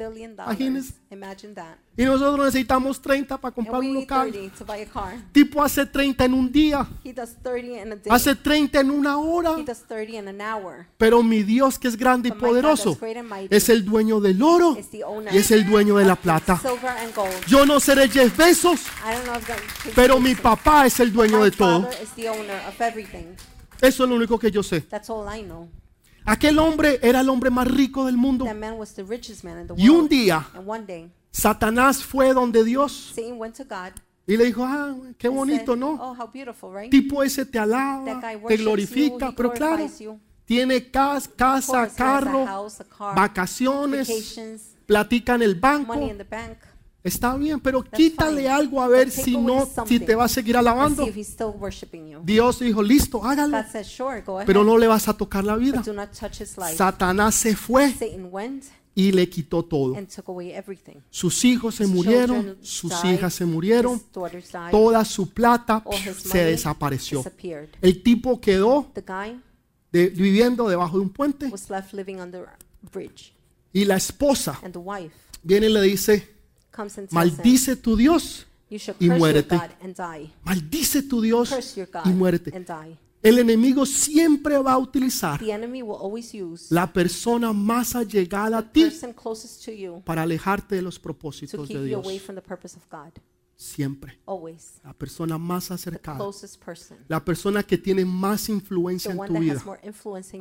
Imagínense. Imagine that. Y nosotros necesitamos 30 para And comprar we un need local. 30 to buy a car. Tipo hace 30 en un día, He does 30 in a day. hace 30 en una hora. He does 30 in an hour. Pero mi Dios que es grande y But my God poderoso that's great and mighty es el dueño del oro is the owner y es el dueño de la plata. Silver and gold. Yo no seré Jeff Bezos, I don't know if that pero mi papá es el dueño My de todo. father is the owner of everything. Eso es lo único que yo sé. That's all I know. Aquel hombre era el hombre más rico del mundo. That man was the richest man in the Y un día And one day, Satanás fue donde Dios Satan went to God. y le dijo, ah, qué and bonito, said, ¿no? Oh, how beautiful, right? Tipo ese te alaba, te glorifica, you, pero claro, you. tiene cas- casa, course, carro, house, car, vacaciones, vacations, platica en el banco. money in the bank. Está bien, pero quítale algo a ver si no, si te va a seguir And alabando. Dios dijo, listo, hágalo, pero no le vas a tocar la vida. Satanás se fue y le quitó todo. Sus hijos se murieron, sus hijas se murieron, toda su plata se desapareció. El tipo quedó de- viviendo debajo de un puente y la esposa viene y le dice, comes and maldice tu Dios, you should y curse muérete. your God and die. maldice tu Dios Curse your God y muérete. and die. El enemigo siempre va a utilizar The enemy will always use la persona más allegada a the ti person closest to you para alejarte de los to propósitos keep de you away Dios. from the purpose of God. Siempre. Always. La persona más The acercada. person. La persona que tiene más influencia The en tu that vida.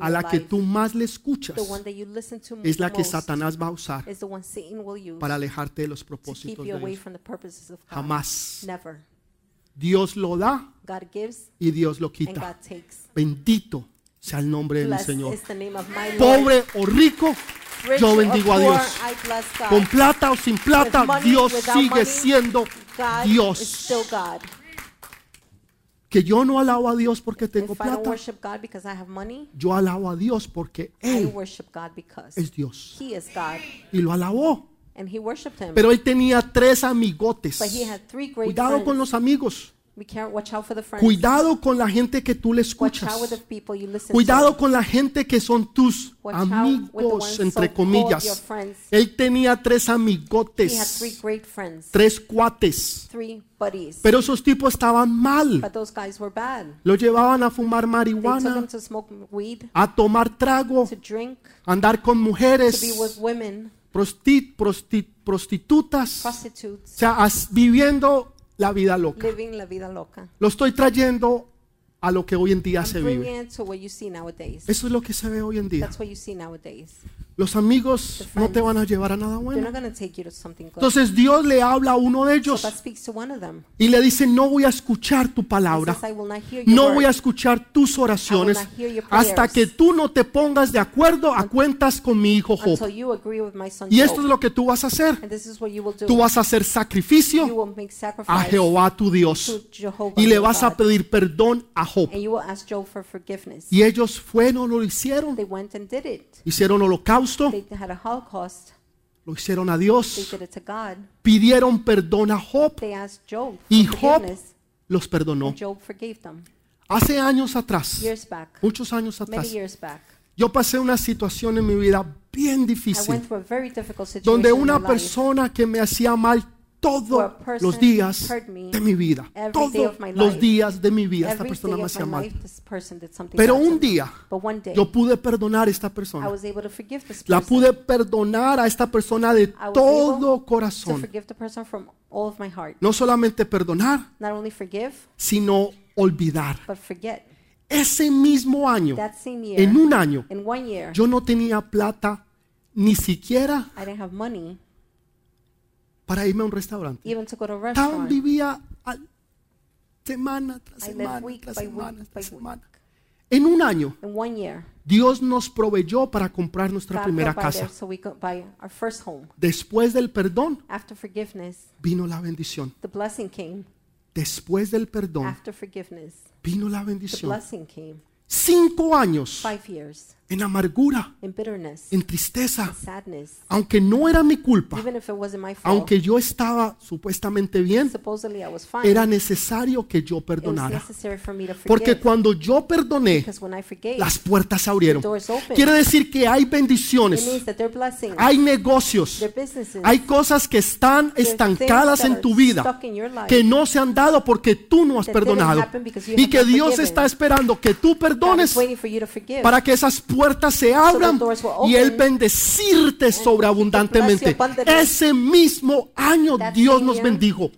A la que tú más le escuchas. The one that you listen to Es la que Satanás va a usar is the one Satan will use para alejarte de los propósitos de Dios. Jamás. Never. Dios lo da God gives y Dios lo and quita. God takes. Bendito sea el nombre de mi Blessed Señor. Pobre o rico, yo bendigo a Dios. Con plata o sin plata, Dios sigue siendo Dios. Que yo no alabo a Dios porque tengo plata. worship God because I have money, Yo alabo a Dios porque Él es Dios. He is God. Y lo alabó. And he worshipped him. Pero él tenía tres amigotes. but he had three great Cuidado con los amigos. We can't watch out for the friends. Cuidado con la gente que tú le watch escuchas. out with the people you listen Cuidado con la gente que son tus amigos, entre comillas. Él tenía tres He had three amigotes, great friends. tres cuates. Three buddies. Pero esos tipos estaban mal. but those guys were bad. Lo llevaban a fumar marihuana, a tomar trago, a andar con to be mujeres, with women, prosti- prosti- prostitutas, o sea, viviendo la vida loca. living la vida loca. Lo estoy trayendo a lo que hoy en día I'm se vive. Eso es lo que se ve hoy en día. That's what you see nowadays. Los amigos no te van a llevar a nada bueno. Entonces Dios le habla a uno de ellos y le dice, no voy a escuchar tu palabra. No voy a escuchar tus oraciones hasta que tú no te pongas de acuerdo a cuentas con mi hijo Job. Y esto es lo que tú vas a hacer. Tú vas a hacer sacrificio a Jehová tu Dios y le vas a pedir perdón a Job. Y ellos fueron, lo hicieron. Hicieron holocausto, They had a holocaust. lo hicieron a They Dios. did it to God. Pidieron perdón a Job They asked Job y for Job forgiveness. los perdonó. And Job forgave them. Hace años atrás, Years back. muchos años Many atrás, years back. yo pasé una situación en mi vida bien I difícil, went through a very difficult situation donde in una life. persona que me hacía mal todos los días de mi vida, todos los días de mi vida, esta persona me hacía mal. Pero un día yo pude perdonar a esta I persona. La pude perdonar a esta persona de todo corazón. No solamente perdonar, sino olvidar. Ese mismo año, en un año, yo no tenía plata ni siquiera I didn't have money para irme a un restaurante. even to go to a restaurant. vivía al- semana tras I semana, week tras by semana, week tras by semana. En un año, In one year, Dios nos proveyó para comprar nuestra God primera casa. so we could buy our first home. Después del perdón, After forgiveness, vino la bendición. the blessing came. Después del perdón, After forgiveness, vino la the bendición. blessing came. Cinco años Five years. En amargura, in bitterness, en tristeza, sadness. aunque no era mi culpa, Even if it wasn't my fault, aunque yo estaba supuestamente bien, fine. era necesario que yo perdonara. Porque cuando yo perdoné, forgave, las puertas se abrieron. Quiere decir que hay bendiciones, hay negocios, hay cosas que están estancadas en tu vida que no se han dado porque tú no has perdonado y que Dios forgiven. está esperando que tú perdones para que esas puertas se abran y Él bendecirte sobreabundantemente. Ese mismo año Dios nos bendijo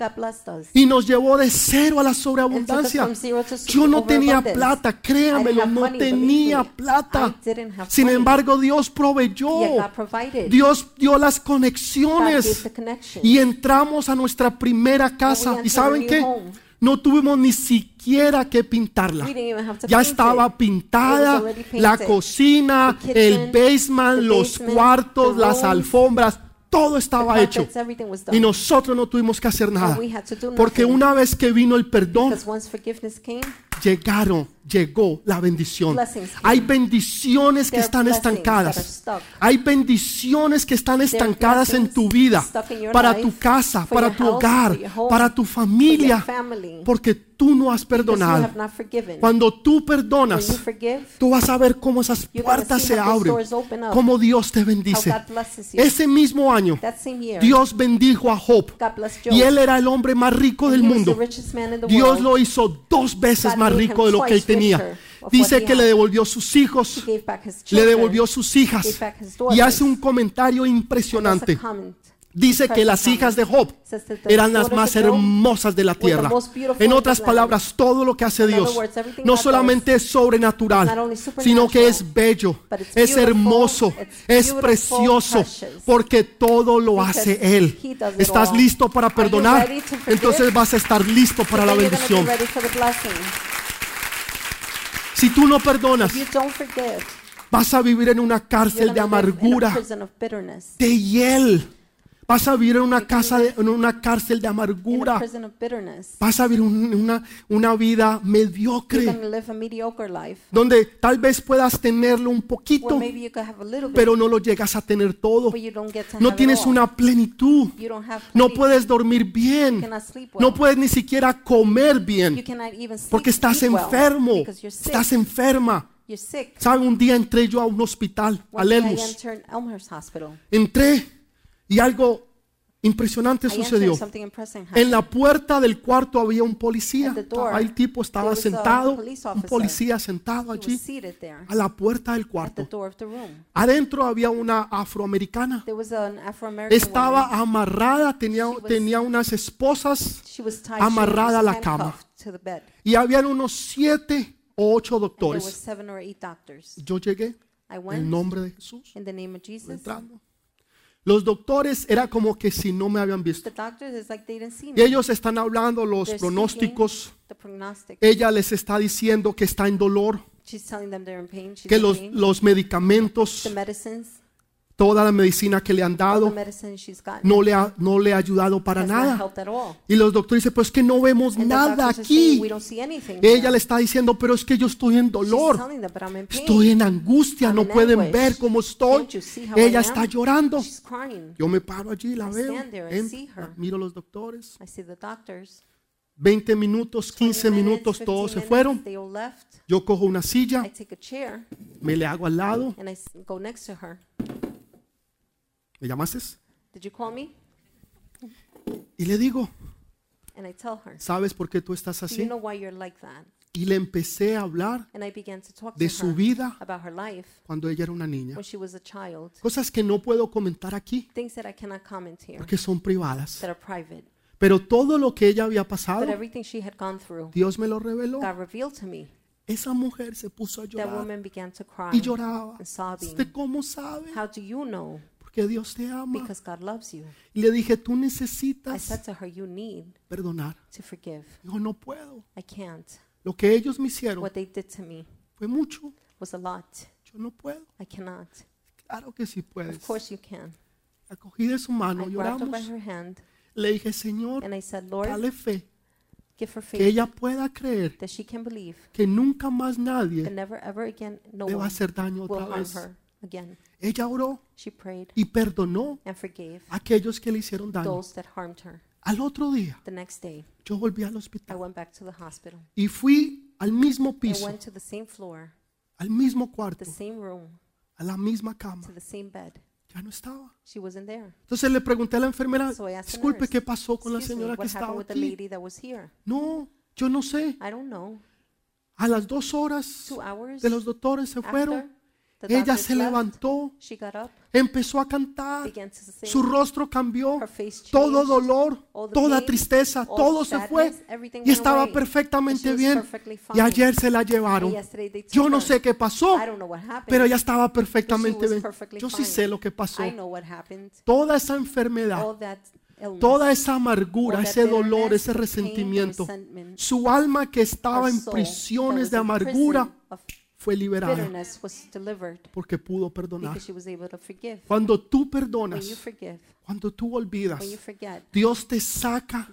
y nos llevó de cero a la sobreabundancia. Yo no tenía plata, créamelo, no tenía plata. Sin embargo, Dios proveyó. Dios dio las conexiones y entramos a nuestra primera casa. ¿Y saben qué? No tuvimos ni siquiera que pintarla. Ya estaba pintada la cocina, el basement, los cuartos, las alfombras, todo estaba hecho. Y nosotros no tuvimos que hacer nada. Porque una vez que vino el perdón, Llegaron, llegó la bendición. Hay bendiciones que están estancadas. Hay bendiciones que están estancadas en tu vida, para tu casa, para tu hogar, para tu familia, porque tú no has perdonado. Cuando tú perdonas, tú vas a ver cómo esas puertas se abren, cómo Dios te bendice. Ese mismo año, Dios bendijo a Job y él era el hombre más rico del mundo. Dios lo hizo dos veces God más rico de lo que él tenía. Dice que le devolvió sus hijos, le devolvió sus hijas y hace un comentario impresionante. Dice que las hijas de Job eran las más hermosas de la tierra. En otras palabras, todo lo que hace Dios no solamente es sobrenatural, sino que es bello, es hermoso, es precioso, porque todo lo hace Él. ¿Estás listo para perdonar? Entonces vas a estar listo para la bendición. Si tú no perdonas, vas a vivir en una cárcel de amargura, de hiel. Vas a vivir en una casa, de- en una cárcel de amargura. Vas a vivir un- una, una vida mediocre, donde tal vez puedas tenerlo un poquito, pero no lo llegas a tener todo. No tienes una plenitud. No puedes dormir bien. No puedes ni siquiera comer You bien. Porque estás enfermo. because you're sick. Estás enferma. ¿Sabe? Un día entré yo a un hospital, al Elmhurst. Entré y algo impresionante sucedió. En la puerta del cuarto había un policía. Estaba- El tipo estaba sentado, un policía sentado allí a la puerta del cuarto. Adentro había una afroamericana. Estaba amarrada, tenía, tenía unas esposas amarrada a la cama. y habían unos siete o ocho doctores. seven or eight doctors. Yo llegué en el nombre de Jesús, entrando. Los doctores era como que si no me habían visto. Y ellos están hablando los pronósticos. Ella les está diciendo que está en dolor, que los, los medicamentos, toda la medicina que le han dado, no le ha, no le ha ayudado para nada. Y los doctores dicen, pues que no vemos nada aquí. we don't see anything. Ella here." le está diciendo, pero es que yo estoy en dolor. Estoy en angustia, no pueden ver cómo estoy. Ella está llorando. Yo me paro allí, la veo. entro, miro a los doctores. I see the doctors. 20 minutos, 15 20 minutos, 15 todos se fueron. They all left. Yo cojo una silla, I take a chair me le hago al lado. and I s- go next to her. ¿Me llamaste? Did you call me? Y le digo, And I tell her, ¿sabes por qué tú estás Do you así? know why you're like that? Y le empecé a hablar And I began to talk to de su her vida about her life cuando ella era una niña. when she was a child. Cosas que no puedo comentar aquí Things that I cannot comment here porque son privadas. that are private. Pero todo lo que ella había But pasado, everything she had gone through, Dios me lo reveló. God revealed to me. Esa mujer se puso a That llorar woman began to cry y lloraba. and sobbing. ¿Usted cómo sabe? How do you know? Porque Dios te ama. Because God loves you. Y le dije, tú I necesitas said to her, You need perdonar. to forgive. Dijo, no puedo. I can't. Lo que ellos me hicieron What they did to me fue mucho. was a lot. Yo no puedo. I cannot. Claro que sí puedes. Of course you can. La cogí de su mano, grabbed her her hand Le dije, Señor, and I said, Lord, dale fe. Give her que faith ella pueda creer that she can believe que nunca más nadie never ever again no le va a one hacer daño will otra harm vez. her again. Ella oró She prayed y perdonó and forgave a aquellos que le hicieron daño. those that harmed her. Al otro día, The next day, yo volví al hospital went back to the hospital. y fui al mismo piso, al mismo cuarto, a la misma cama. Ya no estaba. Entonces le pregunté a la enfermera, disculpe, ¿qué pasó con la señora que estaba aquí? No, yo no sé. A las dos horas de los doctores se fueron. Ella se levantó, empezó a cantar. Su rostro cambió. Todo dolor, toda tristeza, todo se fue. Y estaba perfectamente bien. Y ayer se la llevaron. Yo no sé qué pasó, pero ella estaba perfectamente bien. Yo sí sé lo que pasó. I know what happened. Toda esa enfermedad, toda esa amargura, ese dolor, ese resentimiento, su alma que estaba en prisiones de amargura fue liberada. Porque pudo perdonar. Cuando tú perdonas, cuando tú olvidas, Dios te saca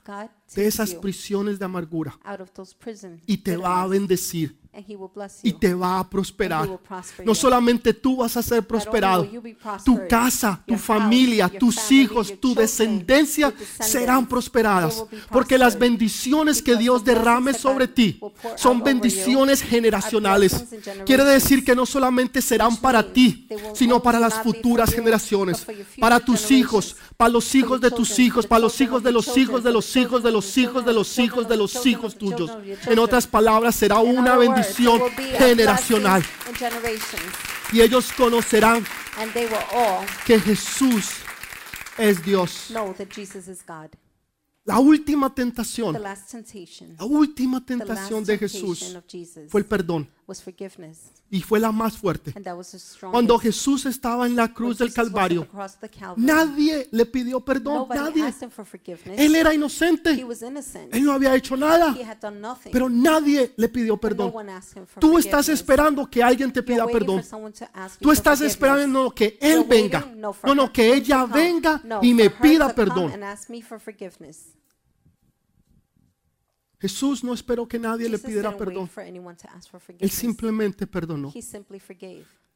de esas prisiones de amargura out of those prisons y te va a bendecir and He will bless y you. te va a prosperar. will prosper No solamente tú vas a ser Not only prosperado, will you be tu casa, tu your house, familia, your tus family, hijos, your tu children, descendencia your descendants, serán prosperadas. Porque las bendiciones que Because Dios the blessings derrame that sobre God ti son bendiciones you generacionales. Quiere decir que no solamente serán para ti, sino para las futuras generaciones, para tus hijos, para los hijos de tus hijos, para los hijos de los hijos de los hijos de los hijos de los hijos de los hijos tuyos. En otras palabras, será una words, bendición generacional. Y ellos conocerán que Jesús es Dios. La última tentación, la última tentación de Jesús fue el perdón y fue la más fuerte. Cuando Jesús estaba en la cruz del Calvario, nadie le pidió perdón, nadie. Él era He inocente, was innocent. él no había hecho nada, He had done nothing. pero nadie le pidió perdón. Tú estás esperando que alguien te pida perdón. Tú estás esperando que Él venga. no, No, que ella venga y me pida perdón. and ask me for forgiveness. Jesús no esperó que nadie le pidiera perdón. Él simplemente perdonó.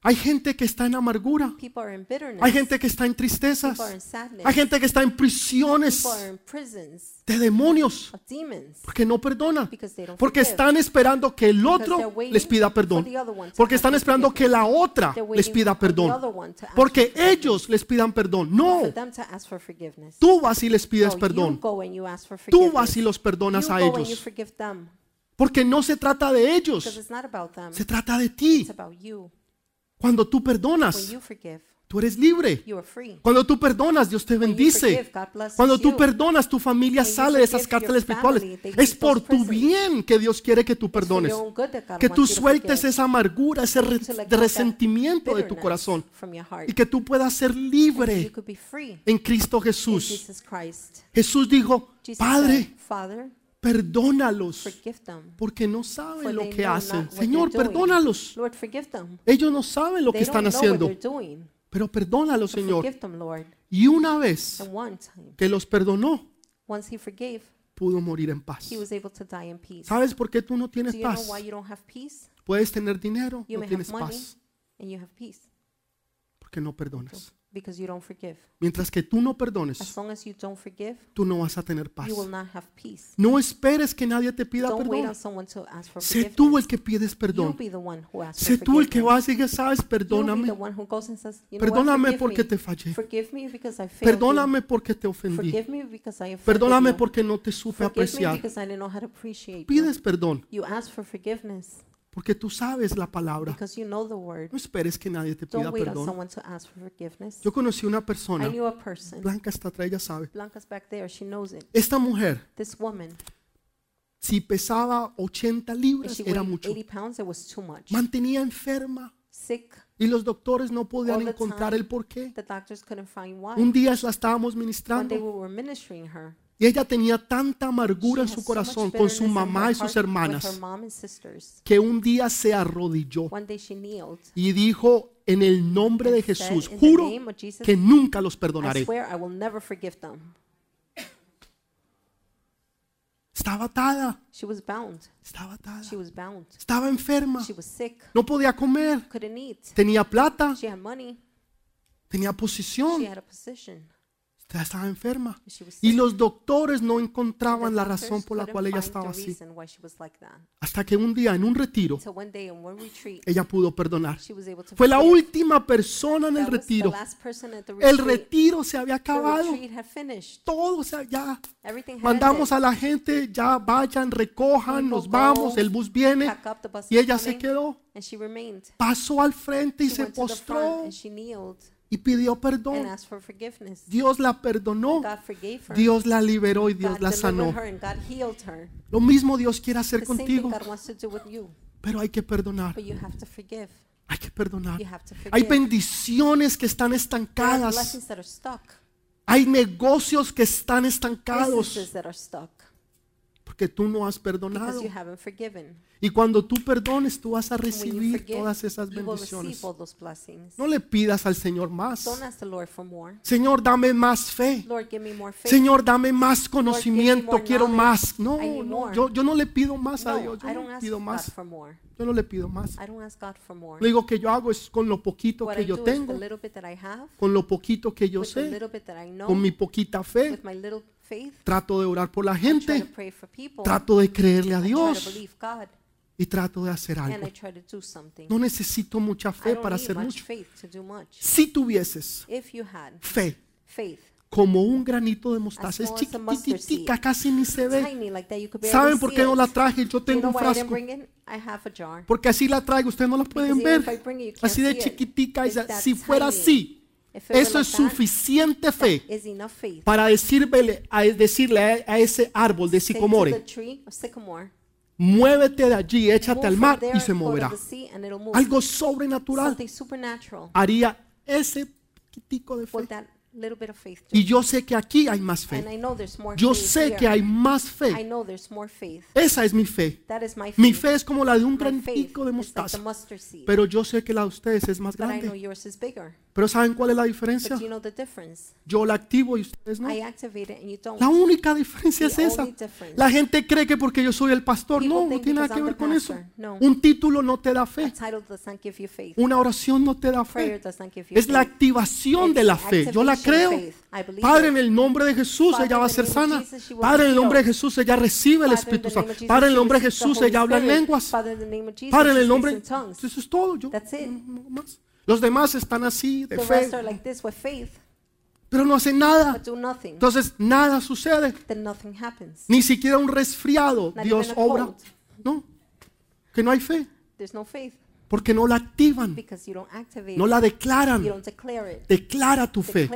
Hay gente que está en amargura. Hay gente que está en tristezas. Hay gente que está en prisiones de demonios porque no perdona. Porque están esperando que el otro les pida perdón. Porque están esperando que la otra les pida perdón. Porque ellos les pidan perdón. No, tú vas y les pides perdón. Tú vas y los perdonas a ellos. Porque no se trata de ellos, se trata de ti. Cuando tú perdonas, tú eres libre. Cuando tú perdonas, Dios te bendice. Cuando tú perdonas, tu familia sale de esas cárceles espirituales. Es por tu bien que Dios quiere que tú perdones. Que tú sueltes esa amargura, ese resentimiento de tu corazón. from your heart. Y que tú puedas ser libre en Cristo Jesús. Jesús dijo, Padre, perdónalos porque no saben lo que hacen. Señor, perdónalos. Ellos no saben lo que están haciendo, pero perdónalos, Señor. Y una vez que los perdonó, pudo morir en paz. ¿Sabes por qué tú no tienes paz? Puedes tener dinero, no tienes paz, porque no perdonas. Because you don't forgive. Mientras que tú no As perdones, long as you don't forgive, tú no vas a tener paz. you will not have peace. No esperes que nadie te pida Don't wait perdón. on someone to ask for Sé tú el que pides You perdón. be the one who asks Sé for tú el que vas y dices, sabes, You be perdóname. the one who goes and says, you know what, Perdóname forgive porque me. te fallé. Forgive me because I failed you. Perdóname porque te ofendí. Forgive me because I offended Perdóname you. porque no te supe Forgive me apreciar. because I didn't know how to appreciate you. Pides perdón You ask for forgiveness porque tú sabes la palabra. because you know the word. No esperes que nadie te pida perdón. someone to ask for forgiveness. Yo conocí una I persona, person. Blanca está atrás, ella sabe. There. She knows it. Esta mujer, This woman, si pesaba 80 if libras, era mucho. 80 pounds, it was too much. Mantenía enferma Sick. y los doctores no podían encontrar el por qué. The doctors couldn't find why. Un día la estábamos ministrando ella tenía tanta amargura en su corazón con su mamá y sus hermanas que un día se arrodilló y dijo en el nombre de Jesús, "In the juro que nunca los perdonaré. Estaba atada, She was bound. estaba atada. She was bound. Estaba enferma, She was sick. no podía comer, Couldn't eat. tenía plata, She had money. tenía She posición, had a position. Estaba enferma. Y los doctores no encontraban la razón por la cual ella estaba así. Hasta que un día en un retiro, ella pudo perdonar. Fue la última persona en el retiro. El retiro se había acabado. Todo, o sea, ya. Mandamos a la gente, ya vayan, recojan, nos vamos, el bus viene. Y ella se quedó. Pasó al frente y se postró and she kneeled y pidió perdón. Dios la perdonó. Dios la liberó y Dios la sanó. Lo mismo Dios quiere hacer contigo, pero hay que perdonar. Hay que perdonar. Hay bendiciones que están estancadas. Hay negocios que están estancados Businesses that are stuck porque tú no has perdonado. Y cuando tú perdones, tú vas a recibir forgive, todas esas bendiciones. No le pidas al Señor más. Lord. Señor, dame más fe. Lord. Señor, dame más conocimiento, more quiero más. No, no, yo, yo no le pido más a no, Dios, yo no le pido más. Yo no le pido más. I don't ask God for more. Lo único que yo hago es con lo poquito What que I yo tengo, have, con lo poquito que yo sé, know, con mi poquita fe, faith, trato de orar por la gente, people. trato de creerle a Dios y trato de hacer algo. No necesito mucha fe para hacer much mucho. Si tuvieses fe como un granito de mostaza, es small as a mustard chiquititica, seed. casi ni se ve. ¿Saben por qué no la traje? Yo tengo un frasco. Porque así la traigo, ustedes no la pueden ver. Así de chiquitica. Si fuera así, eso es suficiente fe para decirle a, decirle a, ese árbol de sicomore, muévete de allí, échate al mar y se moverá. Algo sobrenatural haría ese poquitico de fe. Y yo sé que aquí hay más fe. Yo faith sé que hay más fe. Esa es mi fe. Mi fe es como la de un granitico de mostaza. mustard seed. Pero yo sé que la de ustedes es más grande. Pero ¿saben cuál es la diferencia? Yo la activo y ustedes no. La única diferencia es esa. La gente cree que porque yo soy el pastor, no, no tiene nada que ver con eso. Un título no te da fe. Una oración no te da fe. Es la activación de la fe. Yo la creo. Padre, en el nombre de Jesús, ella va a ser sana. Padre, en el nombre de. Jesús, ella recibe el Espíritu Santo. Padre, en el nombre de Jesús, ella habla en lenguas. Padre, en el nombre. in tongues. Eso es todo. Yo, más. Los demás están así, de fe, pero no hacen nada. Entonces, nada sucede. Ni siquiera un resfriado Dios obra. No, que no hay fe, porque no la activan, no la declaran. Declara tu fe.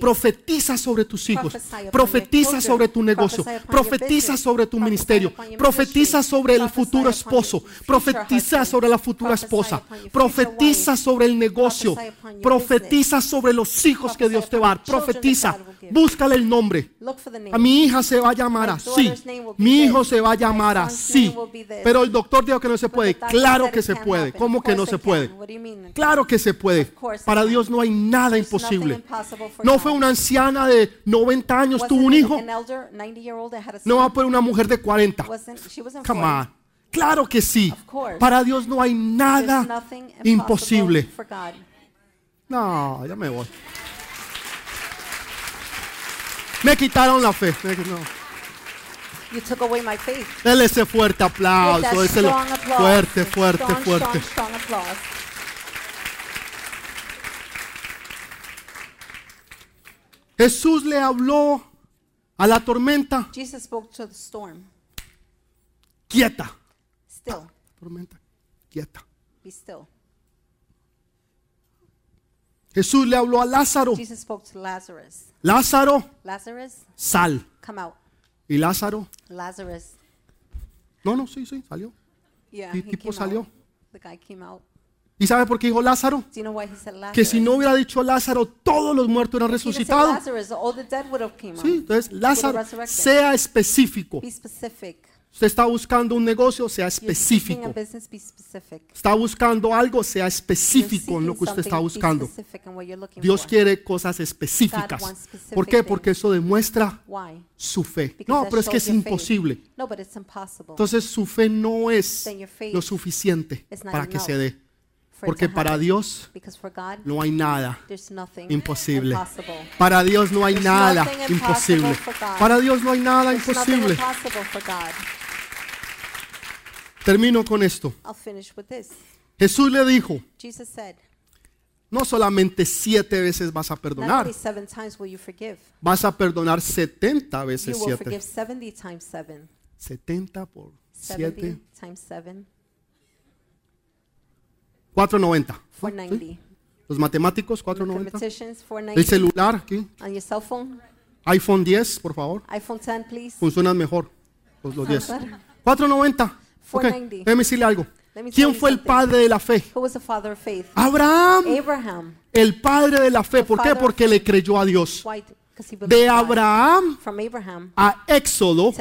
Profetiza sobre tus hijos. Profetiza sobre tu negocio. Profetiza sobre tu ministerio. Profetiza sobre el futuro esposo. Profetiza sobre la futura esposa. Profetiza sobre el negocio. Profetiza sobre los hijos que Dios te va a dar. Profetiza. Búscale el nombre. A mi hija se va a llamar así. Mi hijo se va a llamar así. Pero el doctor dijo que no se puede. Claro que se puede. happen. ¿Cómo que no se puede? Claro que se puede. Para. Dios no hay nada imposible. No fue una anciana de 90 años, tuvo un hijo. An elder, 90 year old that had a son. No va por una mujer de 40. Wasn't, she wasn't Come 40. on. Claro que sí. Para Dios no hay nada imposible. No, ya me voy. Me quitaron la fe. No. You took away my faith. Dele ese fuerte that aplauso. déselo strong applause. fuerte, fuerte, strong, fuerte. Strong, strong applause. Jesús le habló a la tormenta. Jesus spoke to the storm. Quieta. Still, Tormenta, quieta. be still. Jesús le habló a Lázaro. Jesus spoke to Lazarus. Lázaro, Lazarus, sal. come out. Y Lázaro, Lazarus. no, no, sí, sí, salió. Yeah, ¿Qué he tipo salió? out. The guy came out. ¿Y sabe por qué dijo Lázaro? You know? Que si no hubiera dicho Lázaro, todos los muertos eran resucitados. Sí, entonces Lázaro, sea específico. Usted está buscando un negocio, sea específico. Está buscando algo, sea específico en lo que usted está buscando. Dios quiere cosas específicas. ¿Por qué? Porque eso demuestra su fe. No, pero es que es imposible. Entonces su fe no es lo suficiente para que se dé. Porque para. Dios no hay nada imposible. Para Dios no hay nada imposible. Para Dios no hay nada imposible. Termino con esto. I'll finish with this. Jesús le dijo, Jesus said, no solamente siete veces vas a perdonar, vas a perdonar 70 you veces 7. 70 times seven. 70 por 70 7, times seven, 490. four ¿Sí? Los matemáticos, 490. Mathematicians, four El celular aquí, iPhone 10, por favor. iPhone 10, please. Funcionan mejor los, los 10. better. 490. 490. déjeme decirle algo. ¿Quién fue el padre de la fe? Abraham, Abraham. el padre de la fe. ¿Por qué? Porque le creyó a Dios. De. Abraham From Abraham a Éxodo,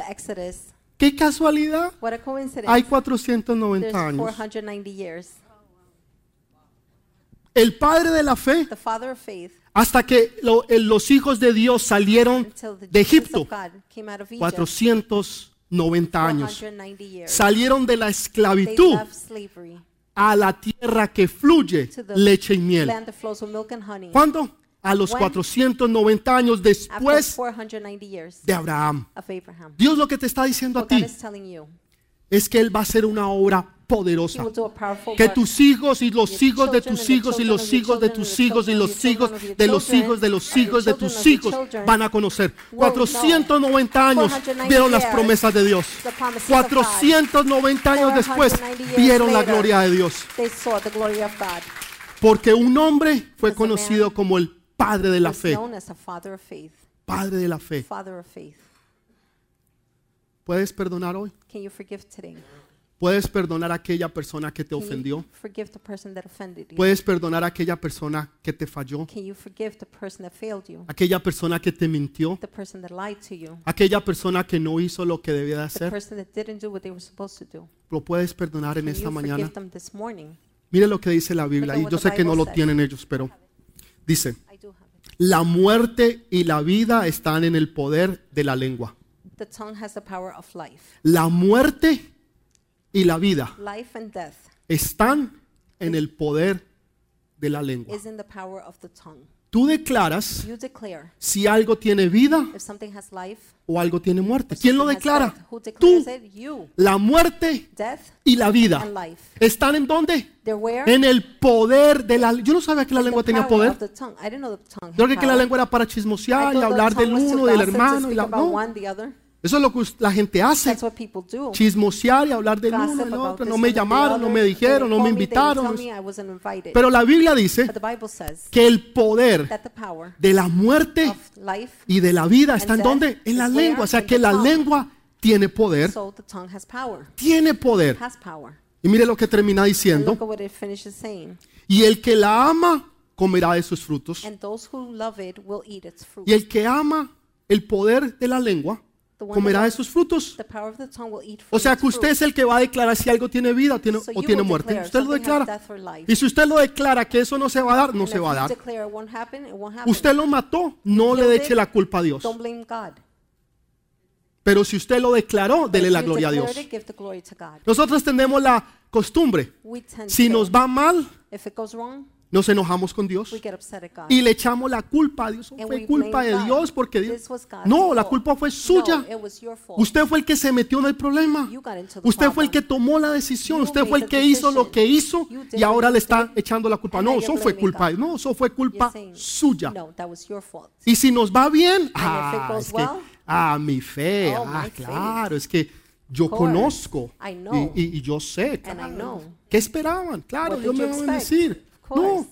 qué casualidad, hay There's 490 años. 490. El padre de la fe, The father of faith hasta que lo- el- los hijos de Dios salieron de Egipto, of God came out of Egypt. 490 años. 490 years. Salieron de la esclavitud a la tierra que fluye leche y miel. ¿Cuándo? A los When? 490 años después 490 years de Abraham. Dios lo que te está diciendo a ti es que Él va a hacer una obra poderosa. Que tus hijos y los hijos de tus hijos y los hijos de tus hijos y los hijos de los hijos de los hijos de tus hijos van a conocer. will 490 años 490 vieron las promesas de Dios. the promises of God. 490 años después 490 years vieron la gloria de Dios. Porque un hombre fue conocido como el padre de la fe. Padre de la fe. ¿Puedes perdonar hoy? ¿Puedes perdonar a aquella persona que te ofendió? forgive the person that offended you? ¿Puedes perdonar a aquella persona que te falló? Aquella persona que te mintió? Aquella persona que no hizo lo que debía de hacer? ¿Lo puedes perdonar en esta mañana? Mire lo que dice la Biblia. Y yo sé que no lo tienen ellos, pero dice, la muerte y la vida están en el poder de la lengua. La muerte y la vida Life and death están en el poder de la lengua. is in the power of the tongue. Tú declaras You declare si algo tiene vida if something has life, o algo tiene muerte. ¿Quién lo declara? Tú. La muerte y la vida están en dónde? En el poder de la Yo no sabía que la lengua tenía poder. Yo creo que la lengua era para chismosear y hablar del uno, del hermano y la no. Eso es lo que la gente hace. Chismosear y hablar Gossip uno del otro. No me llamaron, no me dijeron, no me invitaron. Pero la Biblia dice que el poder de la muerte y de la vida está en dónde? En la lengua. O sea que la lengua tiene poder. Tiene poder. Y mire lo que termina diciendo. Y el que la ama comerá de sus frutos. Y el que ama el poder de la lengua comerá de sus frutos. O sea que usted es el que va a declarar si algo tiene vida o tiene, o muerte. Usted lo declara. Y si usted lo declara que eso no se va a dar, no se va a dar. Usted lo mató, no le eche la culpa a Dios. Pero si usted lo declaró, dele la gloria a Dios. Nosotros tenemos la costumbre, si nos va mal, nos enojamos con Dios y le echamos la culpa a Dios. Fue culpa de. Dios porque Dios... No, la culpa fue suya. Usted fue el que se metió en el problema. Usted fue el que tomó la decisión. Usted fue el que hizo lo que hizo y ahora le está echando la culpa. No, eso fue culpa. No, eso fue culpa suya. Y si nos va bien, ah, es que, ah, mi fe, oh, ah, claro, es que yo conozco y, y- y yo sé. Claro. ¿Qué esperaban? Claro, did me va a expect? No,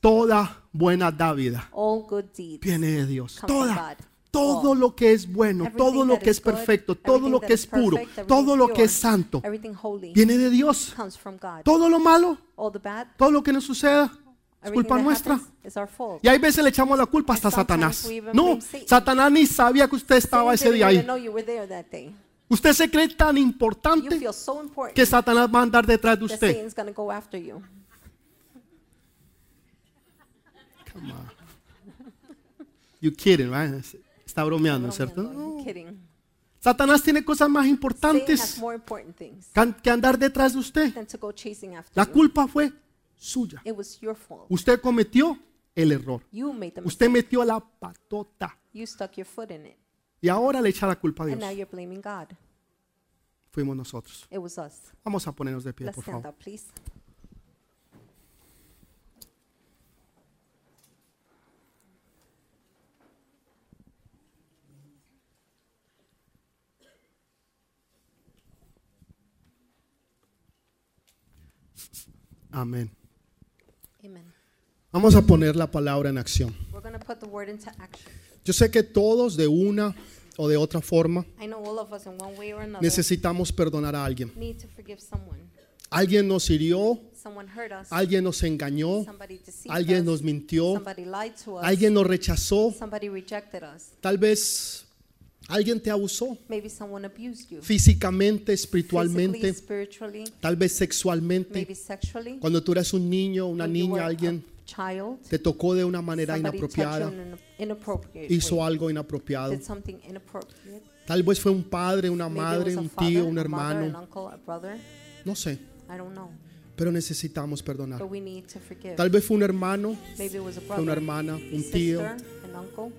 toda buena dávida All good deeds. viene de Dios. come from Toda. God. Todo lo que es bueno, todo lo that que is es good, perfecto, todo everything lo that que is es puro, perfect, everything todo lo que pure, es santo, Everything holy viene de Dios. comes from God. Todo lo malo, All the bad, todo lo que nos suceda, es everything culpa that nuestra. happens is our fault. Y hay veces le echamos la culpa hasta a Satanás. No. Satanás ni sabía que usted estaba ese día ahí. Usted se cree tan importante que Satanás va a andar detrás de usted. Satan's going to go after you. Come on. You kidding, right? Está bromeando, ¿cierto? No. Satanás tiene cosas más importantes que andar detrás de usted. La culpa fue suya. It was your fault. Usted cometió el error. You made the Usted metió la patota. You stuck your foot in it. Y ahora le echa la culpa a Dios. now you're blaming God. Fuimos nosotros. It was us. Vamos a ponernos de pie, por favor. Amén. Amen. Vamos a poner la palabra en acción. We're going to put the word into action. Yo sé que todos de una o de otra forma I know all of us in one way or another necesitamos perdonar a alguien. need to forgive someone. Alguien nos hirió, Someone hurt us. alguien nos engañó, Somebody deceived alguien nos us. mintió, Somebody lied to us. alguien nos rechazó, Somebody rejected us. tal vez alguien te abusó Maybe someone abused you. físicamente, Physically, espiritualmente, spiritually, tal vez sexualmente. maybe sexually. Cuando tú eras un niño, una When niña, alguien child, te tocó de una manera inapropiada, hizo algo inapropiado. Did something inappropriate. Tal vez fue un padre, una Maybe madre, un father, tío, un a mother, hermano, uncle, a brother. no sé, I don't know. pero necesitamos perdonar. But we need to forgive. Tal vez fue un hermano, Maybe it was a fue una brother, hermana, un sister, tío, an uncle,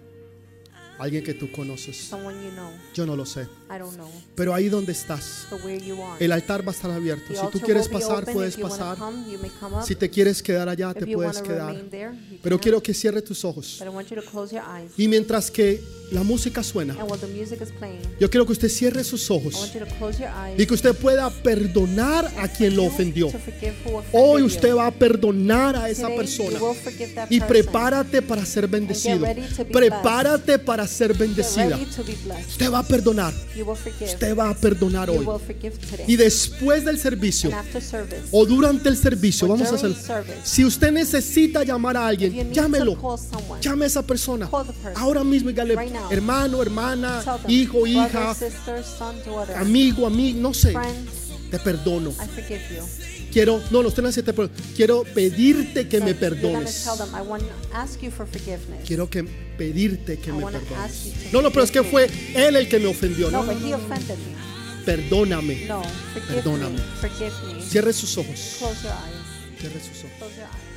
alguien que tú conoces. someone you know. Yo no lo sé. I don't know. Pero ahí donde estás, But where you are. el altar va a estar abierto. The Si tú altar quieres will be pasar, open. puedes If you wanna pasar. come, you may come up. Si te quieres quedar allá, If te you puedes wanna quedar. remain there, you Pero can. quiero que cierres tus ojos. But I want you to close your eyes. Y mientras que la música suena, And while the music is playing, yo quiero que usted cierre sus I ojos want you to close your eyes. y que usted pueda perdonar a quien lo ofendió. To forgive who offended Hoy you. usted va a perdonar a esa Today, persona. you will forgive that Y person. prepárate para ser bendecido. Prepárate para ser Get bendecida. ready to be blessed. Usted va a perdonar. Usted va a perdonar You hoy. Y después del servicio o durante el servicio, vamos a hacer. Si usted necesita llamar a alguien, llámelo. Llame a esa persona. Ahora mismo, dígale, hermano, hermana, hijo, hija, sister, son, daughter, amigo, amigo, no sé. Te perdono. Quiero, no, no, usted no dice te perdono. Quiero pedirte que me perdones. Quiero que pedirte que me perdones. No, no, pero es que fue él el que me ofendió. No, No. Perdóname. Perdóname. Cierre sus ojos. Cierre sus ojos. Close your eyes.